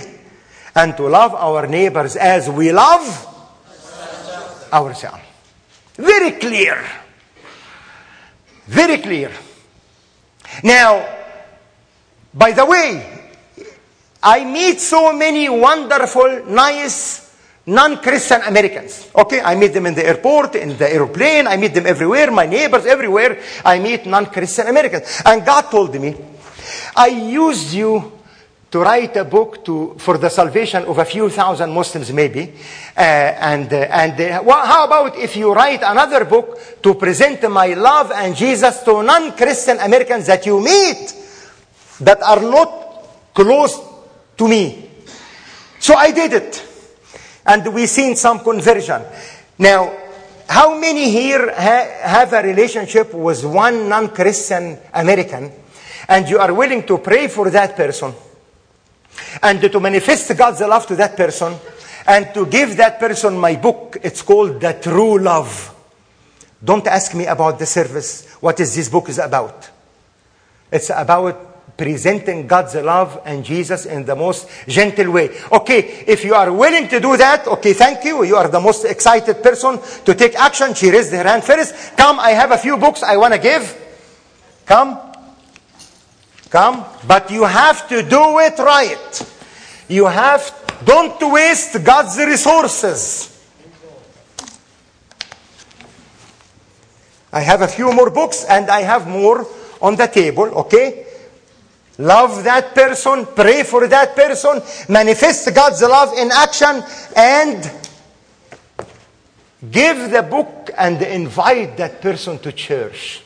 and to love our neighbors as we love ourselves. Very clear. Very clear. Now, by the way, I meet so many wonderful, nice, non-Christian Americans. Okay, I meet them in the airport, in the airplane, I meet them everywhere, my neighbors everywhere. I meet non-Christian Americans. And God told me, I used you to write a book to, for the salvation of a few thousand Muslims maybe. Uh, and uh, and uh, well, how about if you write another book to present my love and Jesus to non-Christian Americans that you meet that are not close to me. So I did it. And we've seen some conversion. Now, how many here ha- have a relationship with one non-Christian American and you are willing to pray for that person and to manifest God's love to that person and to give that person my book. It's called The True Love. Don't ask me about the service. What is this book is about? It's about presenting God's love and Jesus in the most gentle way. Okay, if you are willing to do that, okay, thank you. You are the most excited person to take action. She raised her hand first. Come, I have a few books I want to give. Come. Come. But you have to do it right. You have, don't waste God's resources. I have a few more books and I have more on the table, okay? Love that person, pray for that person, manifest God's love in action, and give the book and invite that person to church.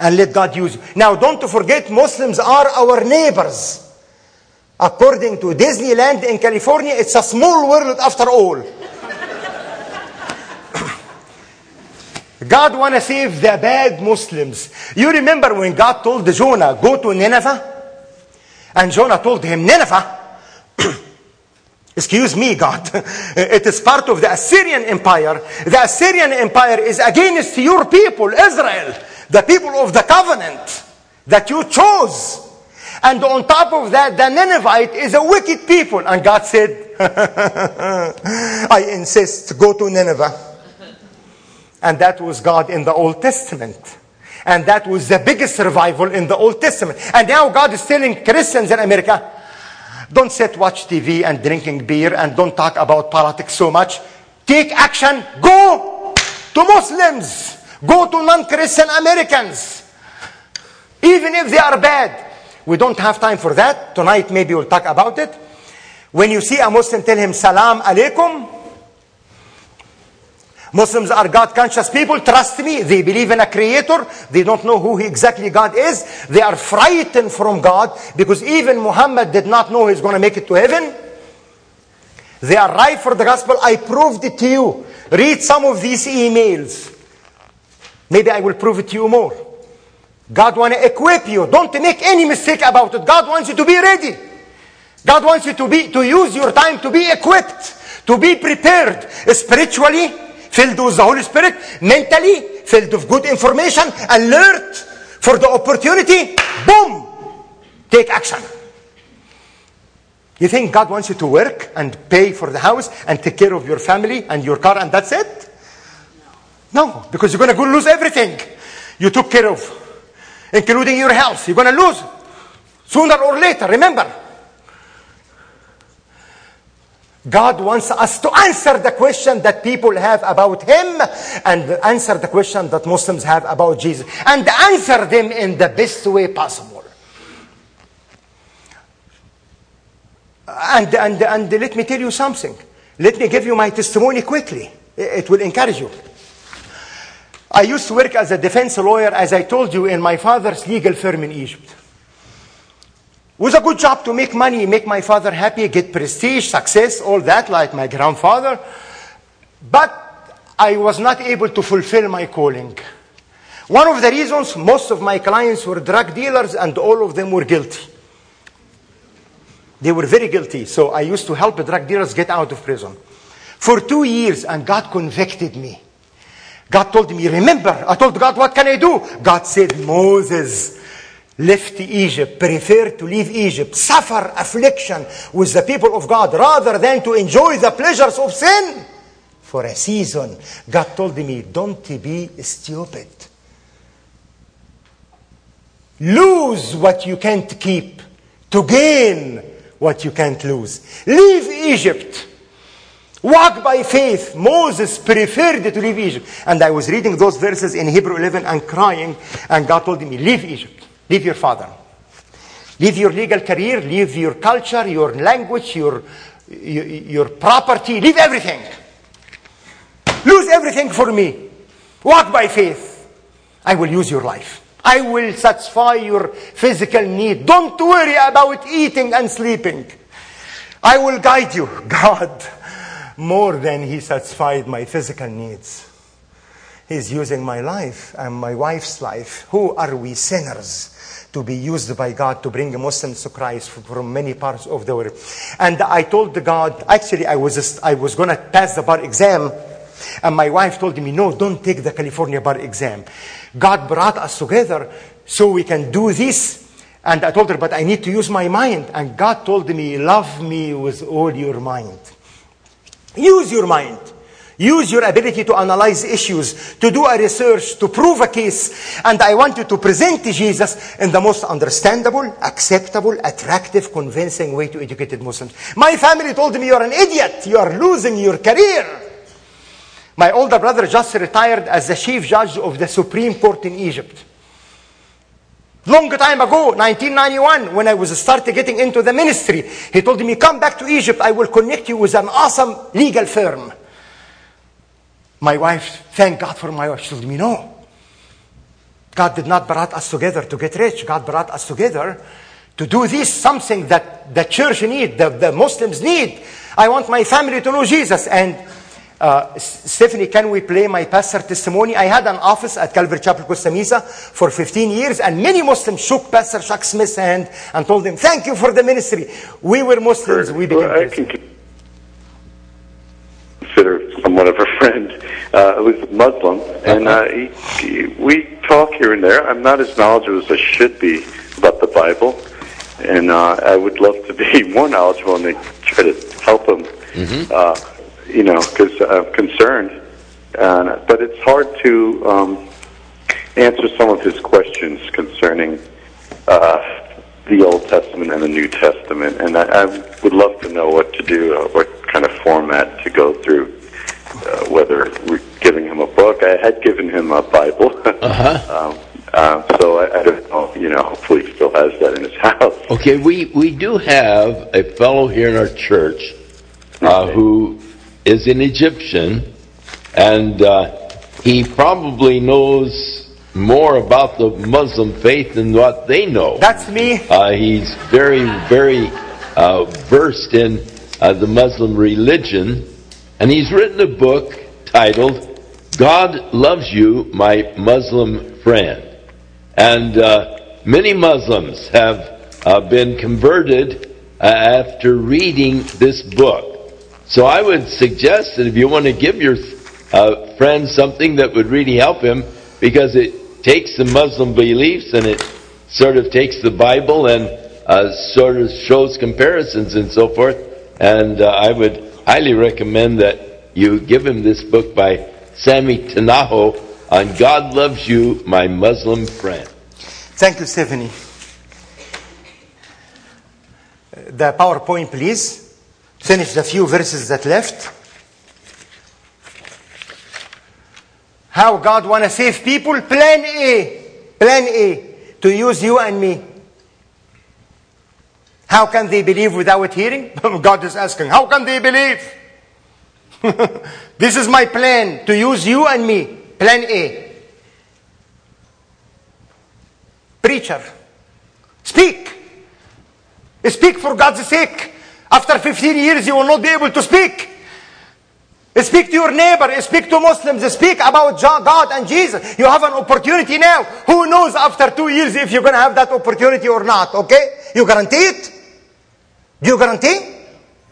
And let God use you. Now, don't forget, Muslims are our neighbors. According to Disneyland in California, it's a small world after all. God want to save the bad Muslims. You remember when God told Jonah, go to Nineveh? And Jonah told him, Nineveh? Excuse me, God. it is part of the Assyrian Empire. The Assyrian Empire is against your people, Israel, the people of the covenant that you chose. And on top of that, the Ninevite is a wicked people. And God said, I insist, go to Nineveh. And that was God in the Old Testament. And that was the biggest revival in the Old Testament. And now God is telling Christians in America, don't sit, watch TV and drinking beer and don't talk about politics so much. Take action. Go to Muslims. Go to non-Christian Americans. Even if they are bad. We don't have time for that. Tonight maybe we'll talk about it. When you see a Muslim, tell him salam alaikum. Muslims are God conscious people. Trust me, they believe in a creator. They don't know who exactly God is. They are frightened from God because even Muhammad did not know he's going to make it to heaven. They are right for the gospel. I proved it to you. Read some of these emails. Maybe I will prove it to you more. God want to equip you. Don't make any mistake about it. God wants you to be ready. God wants you to be to use your time to be equipped, to be prepared spiritually, filled with the Holy Spirit, mentally filled with good information, alert for the opportunity. Boom! Take action. You think God wants you to work and pay for the house and take care of your family and your car and that's it? No, because you're going to lose everything you took care of, including your health. You're going to lose sooner or later, remember. God wants us to answer the question that people have about Him and answer the question that Muslims have about Jesus and answer them in the best way possible. And, and, and let me tell you something. Let me give you my testimony quickly. It will encourage you. I used to work as a defense lawyer, as I told you, in my father's legal firm in Egypt. Was a good job to make money, make my father happy, get prestige, success, all that, like my grandfather. But I was not able to fulfill my calling. One of the reasons most of my clients were drug dealers and all of them were guilty. They were very guilty. So I used to help the drug dealers get out of prison. For two years, and God convicted me. God told me, remember, I told God, what can I do? God said, Moses left Egypt, preferred to leave Egypt, suffer affliction with the people of God rather than to enjoy the pleasures of sin for a season. God told me, don't be stupid. Lose what you can't keep to gain what you can't lose. Leave Egypt. Walk by faith. Moses preferred to leave Egypt. And I was reading those verses in Hebrew 11 and crying, and God told me, Leave Egypt. Leave your father. Leave your legal career, leave your culture, your language, your, your, your property, leave everything. Lose everything for me. Walk by faith. I will use your life. I will satisfy your physical need. Don't worry about eating and sleeping. I will guide you. God, more than He satisfied my physical needs. He's using my life and my wife's life. Who are we sinners? to be used by God to bring Muslims to Christ from many parts of the world. And I told God, actually, I was, I was going to pass the bar exam. And my wife told me, no, don't take the California bar exam. God brought us together so we can do this. And I told her, but I need to use my mind. And God told me, love me with all your mind. Use your mind. Use your ability to analyze issues, to do a research, to prove a case. And I want you to present Jesus in the most understandable, acceptable, attractive, convincing way to educated Muslims. My family told me, you're an idiot. You are losing your career. My older brother just retired as the chief judge of the Supreme Court in Egypt. Long time ago, 1991, when I was started getting into the ministry, he told me, come back to Egypt. I will connect you with an awesome legal firm. My wife, thank God for my wife. She told me, no. God did not brought us together to get rich. God brought us together to do this, something that the church need, the, the Muslims need. I want my family to know Jesus. And uh, Stephanie, can we play my pastor testimony? I had an office at Calvary Chapel, Costa Mesa for 15 years, and many Muslims shook Pastor Chuck Smith's hand and told him, thank you for the ministry. We were Muslims. We became well, can consider somewhat of a friend, uh, who's Muslim, and uh, he, he, we talk here and there. I'm not as knowledgeable as I should be about the Bible, and uh, I would love to be more knowledgeable and try to help him. Mm-hmm. Uh, you know, because I'm concerned. Uh, but it's hard to um, answer some of his questions concerning uh, the Old Testament and the New Testament. And I, I would love to know what to do, uh, what kind of format to go through. Uh, whether we're giving him a book, I had given him a Bible. uh-huh. um, uh, so I, I don't know, you know, hopefully he still has that in his house. Okay, we, we do have a fellow here in our church uh, okay. who is an Egyptian, and uh, he probably knows more about the Muslim faith than what they know. That's me. Uh, he's very, very uh, versed in uh, the Muslim religion, and he's written a book titled "God Loves You, My Muslim Friend," and uh, many Muslims have uh, been converted after reading this book. So I would suggest that if you want to give your uh, friend something that would really help him, because it takes the Muslim beliefs and it sort of takes the Bible and uh, sort of shows comparisons and so forth. And uh, I would highly recommend that you give him this book by Sammy Tanagho on God Loves You, My Muslim Friend. Thank you, Stephanie. The PowerPoint, please. Finish the few verses that left. How God want to save people? Plan A. Plan A. To use you and me. How can they believe without hearing? God is asking, how can they believe? this is my plan to use you and me. Plan A. Preacher, speak. Speak for God's sake. After 15 years, you will not be able to speak. Speak to your neighbor. Speak to Muslims. Speak about God and Jesus. You have an opportunity now. Who knows after two years if you're going to have that opportunity or not? Okay? You guarantee it? Do you guarantee?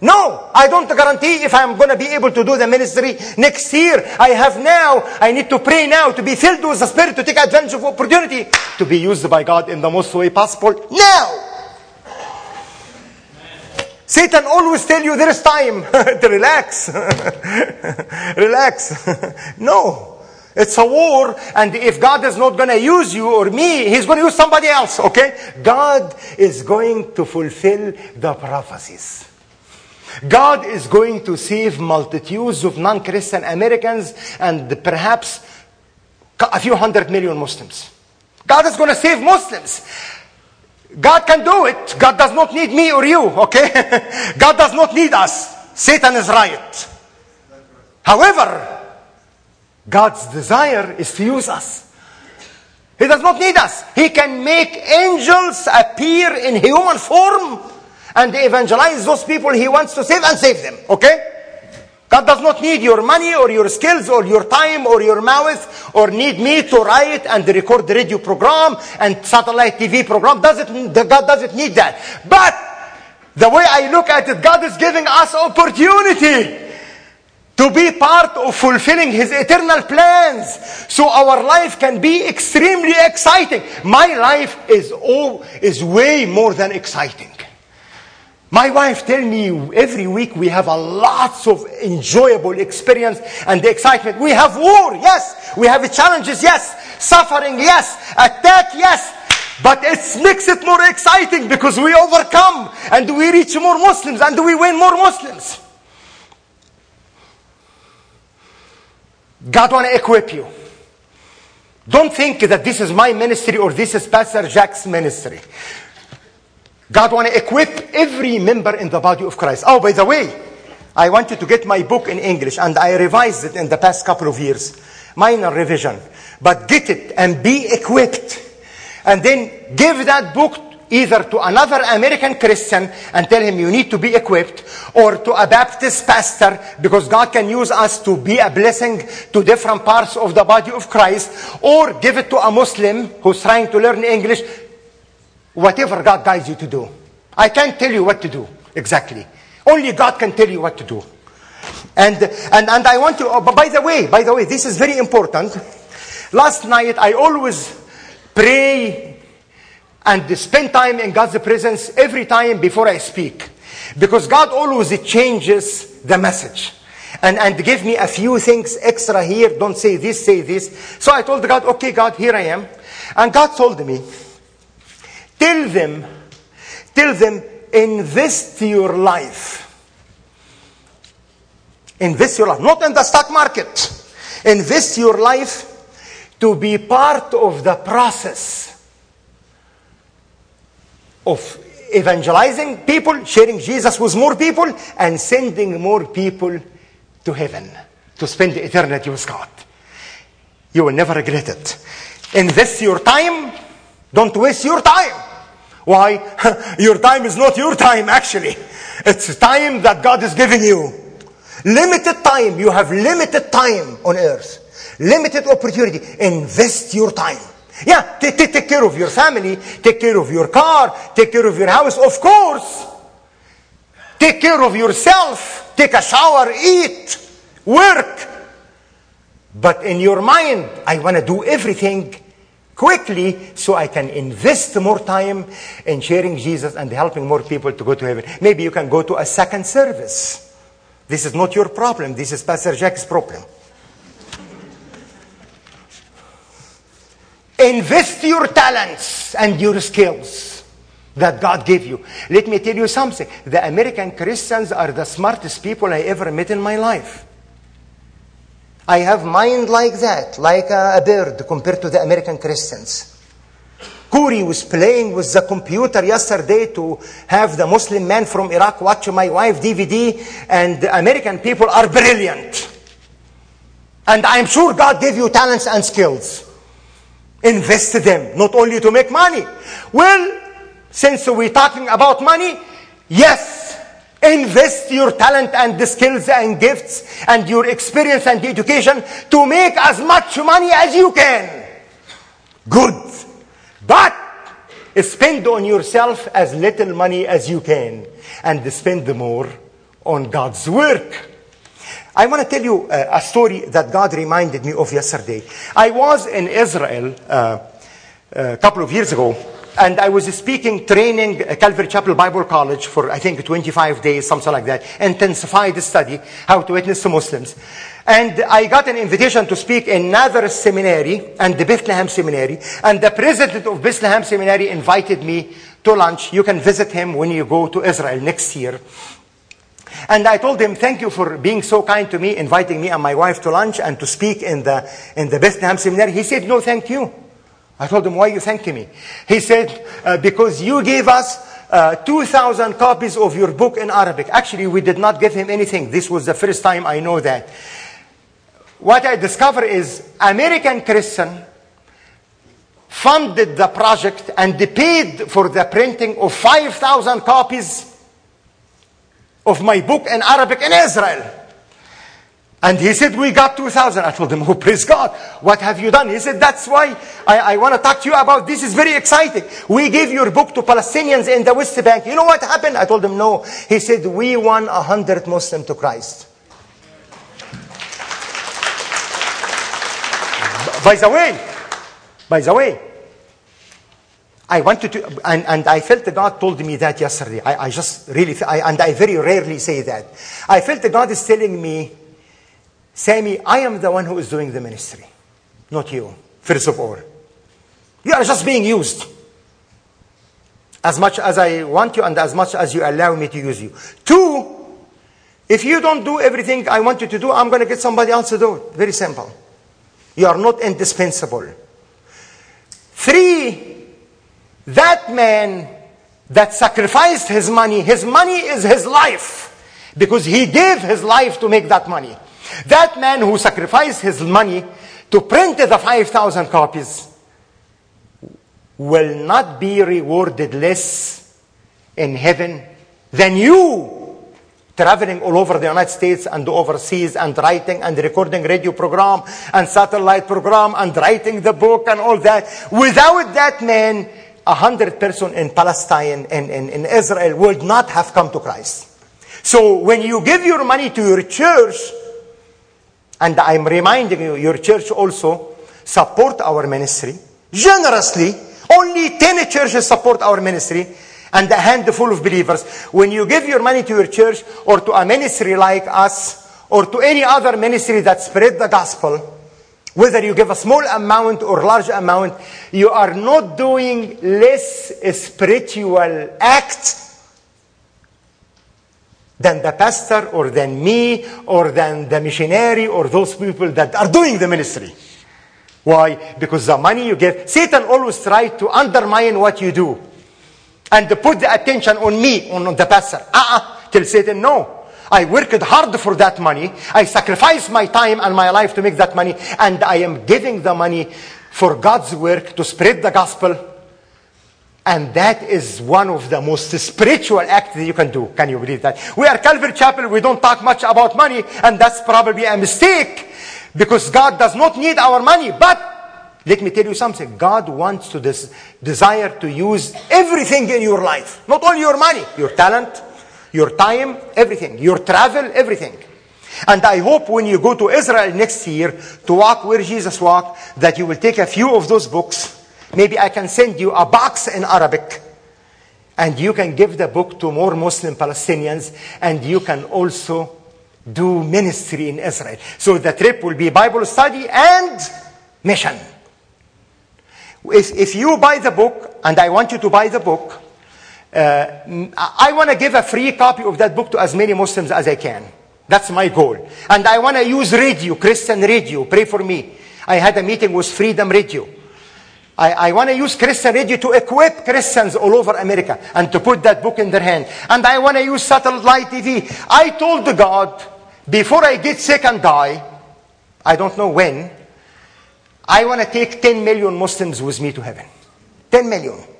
No, I don't guarantee if I'm going to be able to do the ministry next year. I have now, I need to pray now to be filled with the Spirit to take advantage of opportunity to be used by God in the most way possible now. Satan always tell you there is time to relax. relax. no. It's a war, and if God is not going to use you or me, He's going to use somebody else, okay? God is going to fulfill the prophecies. God is going to save multitudes of non Christian Americans and perhaps a few hundred million Muslims. God is going to save Muslims. God can do it. God does not need me or you, okay? God does not need us. Satan is right. However, God's desire is to use us. He does not need us. He can make angels appear in human form and evangelize those people he wants to save and save them. Okay? God does not need your money or your skills or your time or your mouth or need me to write and record the radio program and satellite TV program. Doesn't, God doesn't need that. But the way I look at it, God is giving us opportunity to be part of fulfilling his eternal plans. So our life can be extremely exciting. My life is all is way more than exciting. My wife tell me every week we have a lots of enjoyable experience and excitement. We have war yes. We have challenges yes. Suffering yes. Attack yes. But it makes it more exciting because we overcome and we reach more muslims and we win more muslims God want to equip you. Don't think that this is my ministry or this is Pastor Jack's ministry. God want to equip every member in the body of Christ. Oh, by the way, I want you to get my book in English, and I revised it in the past couple of years. Minor revision. But get it and be equipped. And then give that book either to another American Christian and tell him you need to be equipped, or to a Baptist pastor, because God can use us to be a blessing to different parts of the body of Christ, or give it to a Muslim who's trying to learn English, whatever God guides you to do. I can't tell you what to do exactly. Only God can tell you what to do. And, and, and I want to, oh, by the way, by the way, this is very important. Last night I always pray and spend time in God's presence every time before I speak. Because God always changes the message. And, and give me a few things extra here. Don't say this, say this. So I told God, okay, God, here I am. And God told me, tell them, tell them, invest your life. Invest your life. Not in the stock market. Invest your life to be part of the process of evangelizing people, sharing Jesus with more people, and sending more people to heaven to spend eternity with God. You will never regret it. Invest your time. Don't waste your time. Why? your time is not your time, actually. It's time that God is giving you. Limited time. You have limited time on earth. Limited opportunity. Invest your time. Yeah, take, take, take care of your family, take care of your car, take care of your house, of course. Take care of yourself, take a shower, eat, work. But in your mind, I want to do everything quickly so I can invest more time in sharing Jesus and helping more people to go to heaven. Maybe you can go to a second service. This is not your problem. This is Pastor Jack's problem. Invest your talents and your skills that God gave you. Let me tell you something. The American Christians are the smartest people I ever met in my life. I have mind like that, like a, bird compared to the American Christians. Kuri was playing with the computer yesterday to have the Muslim man from Iraq watch my wife DVD, and the American people are brilliant. And I'm sure God gave you talents and skills. Invest them, not only to make money. Well, since we're talking about money, yes, Invest your talent and the skills and gifts and your experience and education to make as much money as you can. Good. But spend on yourself as little money as you can and spend more on God's work. I want to tell you uh, a story that God reminded me of yesterday. I was in Israel uh, a couple of years ago and I was speaking, training Calvary Chapel Bible College for, I think, 25 days, something like that. Intensified study, how to witness to Muslims. And I got an invitation to speak in Seminary and the Bethlehem Seminary. And the president of Bethlehem Seminary invited me to lunch. You can visit him when you go to Israel next year. And I told him, thank you for being so kind to me, inviting me and my wife to lunch and to speak in the, in the Bethlehem Seminary. He said, no, thank you. I told him, why you thanking me? He said, uh, because you gave us uh, 2,000 copies of your book in Arabic. Actually, we did not give him anything. This was the first time I know that. What I discovered is American Christian funded the project and paid for the printing of 5,000 copies of my book in Arabic in Israel. And he said, we got 2,000. I told him, oh, praise God. What have you done? He said, that's why I, I want to talk to you about this. is very exciting. We gave your book to Palestinians in the West Bank. You know what happened? I told him, no. He said, we won a hundred Muslims to Christ. By the way, by the way, I wanted to, and, and I felt that God told me that yesterday. I, I just really, I, and I very rarely say that. I felt that God is telling me, Sammy, I am the one who is doing the ministry, not you, first of all. You are just being used. As much as I want you and as much as you allow me to use you. Two, if you don't do everything I want you to do, I'm going to get somebody else to do it. Very simple. You are not indispensable. Three, that man that sacrificed his money, his money is his life because he gave his life to make that money. That man who sacrificed his money to print the 5,000 copies will not be rewarded less in heaven than you traveling all over the United States and overseas and writing and recording radio program and satellite program and writing the book and all that. Without that man, a hundred person in Palestine and in, in Israel would not have come to Christ. So when you give your money to your church, and I'm reminding you, your church also support our ministry generously. Only 10 churches support our ministry and a handful of believers. When you give your money to your church or to a ministry like us or to any other ministry that spread the gospel, whether you give a small amount or large amount, you are not doing less spiritual act than the pastor or than me or than the missionary or those people that are doing the ministry. Why? Because the money you give, Satan always tries to undermine what you do and to put the attention on me, on the pastor. Uh-uh. Tell Satan, no. I worked hard for that money. I sacrificed my time and my life to make that money. And I am giving the money for God's work to spread the gospel and that is one of the most spiritual acts that you can do. Can you believe that? We are Calvary Chapel. We don't talk much about money. And that's probably a mistake because God does not need our money. But let me tell you something. God wants to des- desire to use everything in your life. Not only your money, your talent, your time, everything. Your travel, everything. And I hope when you go to Israel next year to walk where Jesus walked, that you will take a few of those books maybe I can send you a box in Arabic and you can give the book to more Muslim Palestinians and you can also do ministry in Israel. So the trip will be Bible study and mission. If, if you buy the book, and I want you to buy the book, uh, I want to give a free copy of that book to as many Muslims as I can. That's my goal. And I want to use radio, Christian radio. Pray for me. I had a meeting with Freedom Radio. I, I want to use Christian radio to equip Christians all over America and to put that book in their hand. And I want to use satellite TV. I told God, before I get sick and die, I don't know when, I want to take 10 million Muslims with me to heaven. 10 million.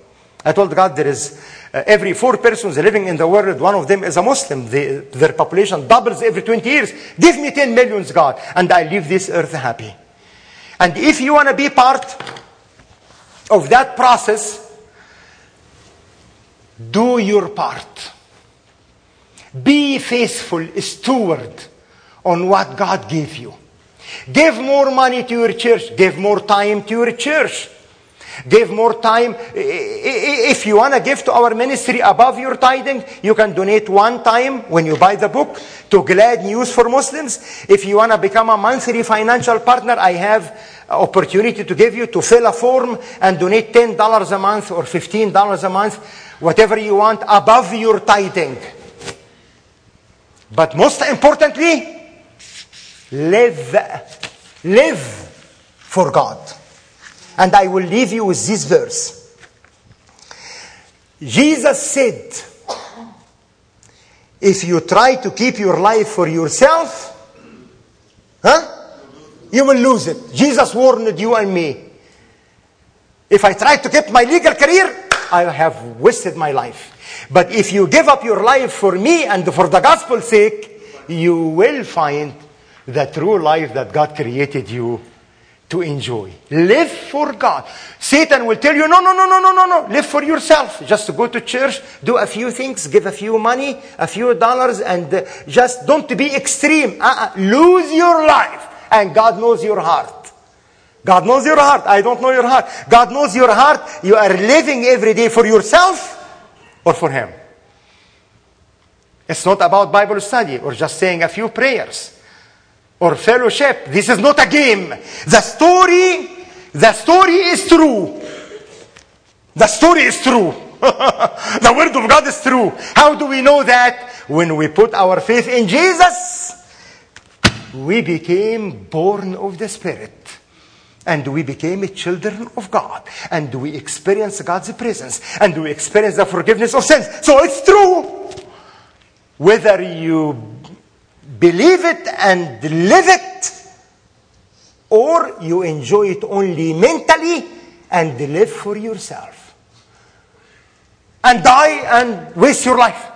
I told God there is uh, every four persons living in the world, one of them is a Muslim. Their population doubles every 20 years. Give me 10 millions, God, and I leave this earth happy. And if you want to be part of that process, do your part. Be faithful steward on what God gave you. Give more money to your church. Give more time to your church. Give more time. If you want to give to our ministry above your tithing, you can donate one time when you buy the book to Glad News for Muslims. If you want to become a monthly financial partner, I have opportunity to give you to fill a form and donate $10 a month or $15 a month, whatever you want above your tithing. But most importantly, live, live for God. And I will leave you with this verse. Jesus said, if you try to keep your life for yourself, huh? You will lose it. Jesus warned you and me. If I try to keep my legal career, I have wasted my life. But if you give up your life for me and for the gospel's sake, you will find the true life that God created you to enjoy. Live for God. Satan will tell you, no, no, no, no, no, no, no. Live for yourself. Just go to church, do a few things, give a few money, a few dollars, and uh, just don't be extreme. Uh-uh. Lose your life. And God knows your heart. God knows your heart. I don't know your heart. God knows your heart. You are living every day for yourself or for Him. It's not about Bible study or just saying a few prayers or fellowship. This is not a game. The story, the story is true. The story is true. the word of God is true. How do we know that? When we put our faith in Jesus, we became born of the Spirit. And we became children of God. And we experience God's presence. And we experience the forgiveness of sins. So it's true. Whether you believe it and live it, or you enjoy it only mentally and live for yourself. And die and waste your life.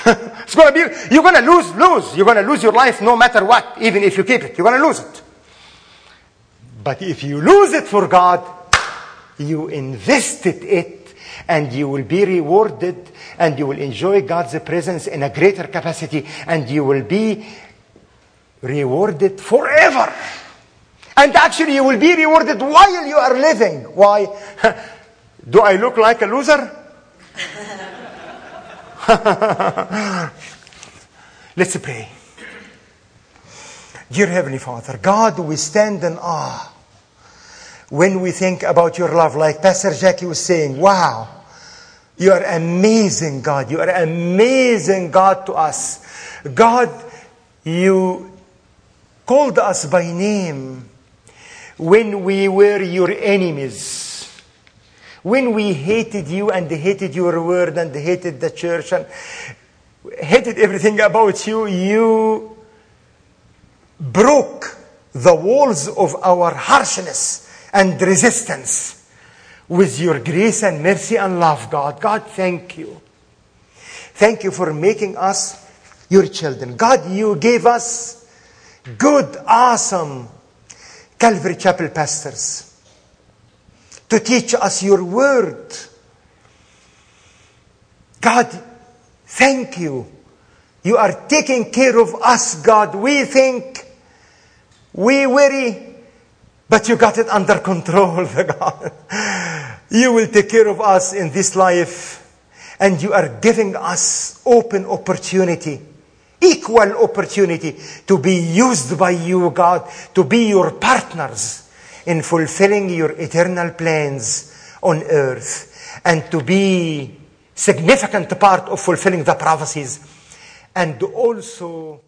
it's to be, you're to lose, lose. You're to lose your life no matter what, even if you keep it. You're to lose it. But if you lose it for God, you invested it and you will be rewarded and you will enjoy God's presence in a greater capacity and you will be rewarded forever. And actually, you will be rewarded while you are living. Why? Do I look like a loser? Let's pray. Dear Heavenly Father, God, we stand in awe when we think about your love, like Pastor Jackie was saying, wow, you are amazing, God. You are amazing, God, to us. God, you called us by name when we were your enemies. When we hated you and hated your word and hated the church and hated everything about you, you broke the walls of our harshness and resistance with your grace and mercy and love, God. God, thank you. Thank you for making us your children. God, you gave us good, awesome Calvary Chapel pastors to teach us your word. God, thank you. You are taking care of us, God. We think, we worry, but you got it under control, God. You will take care of us in this life, and you are giving us open opportunity, equal opportunity to be used by you, God, to be your partners in fulfilling your eternal plans on earth, and to be significant part of fulfilling the prophecies, and also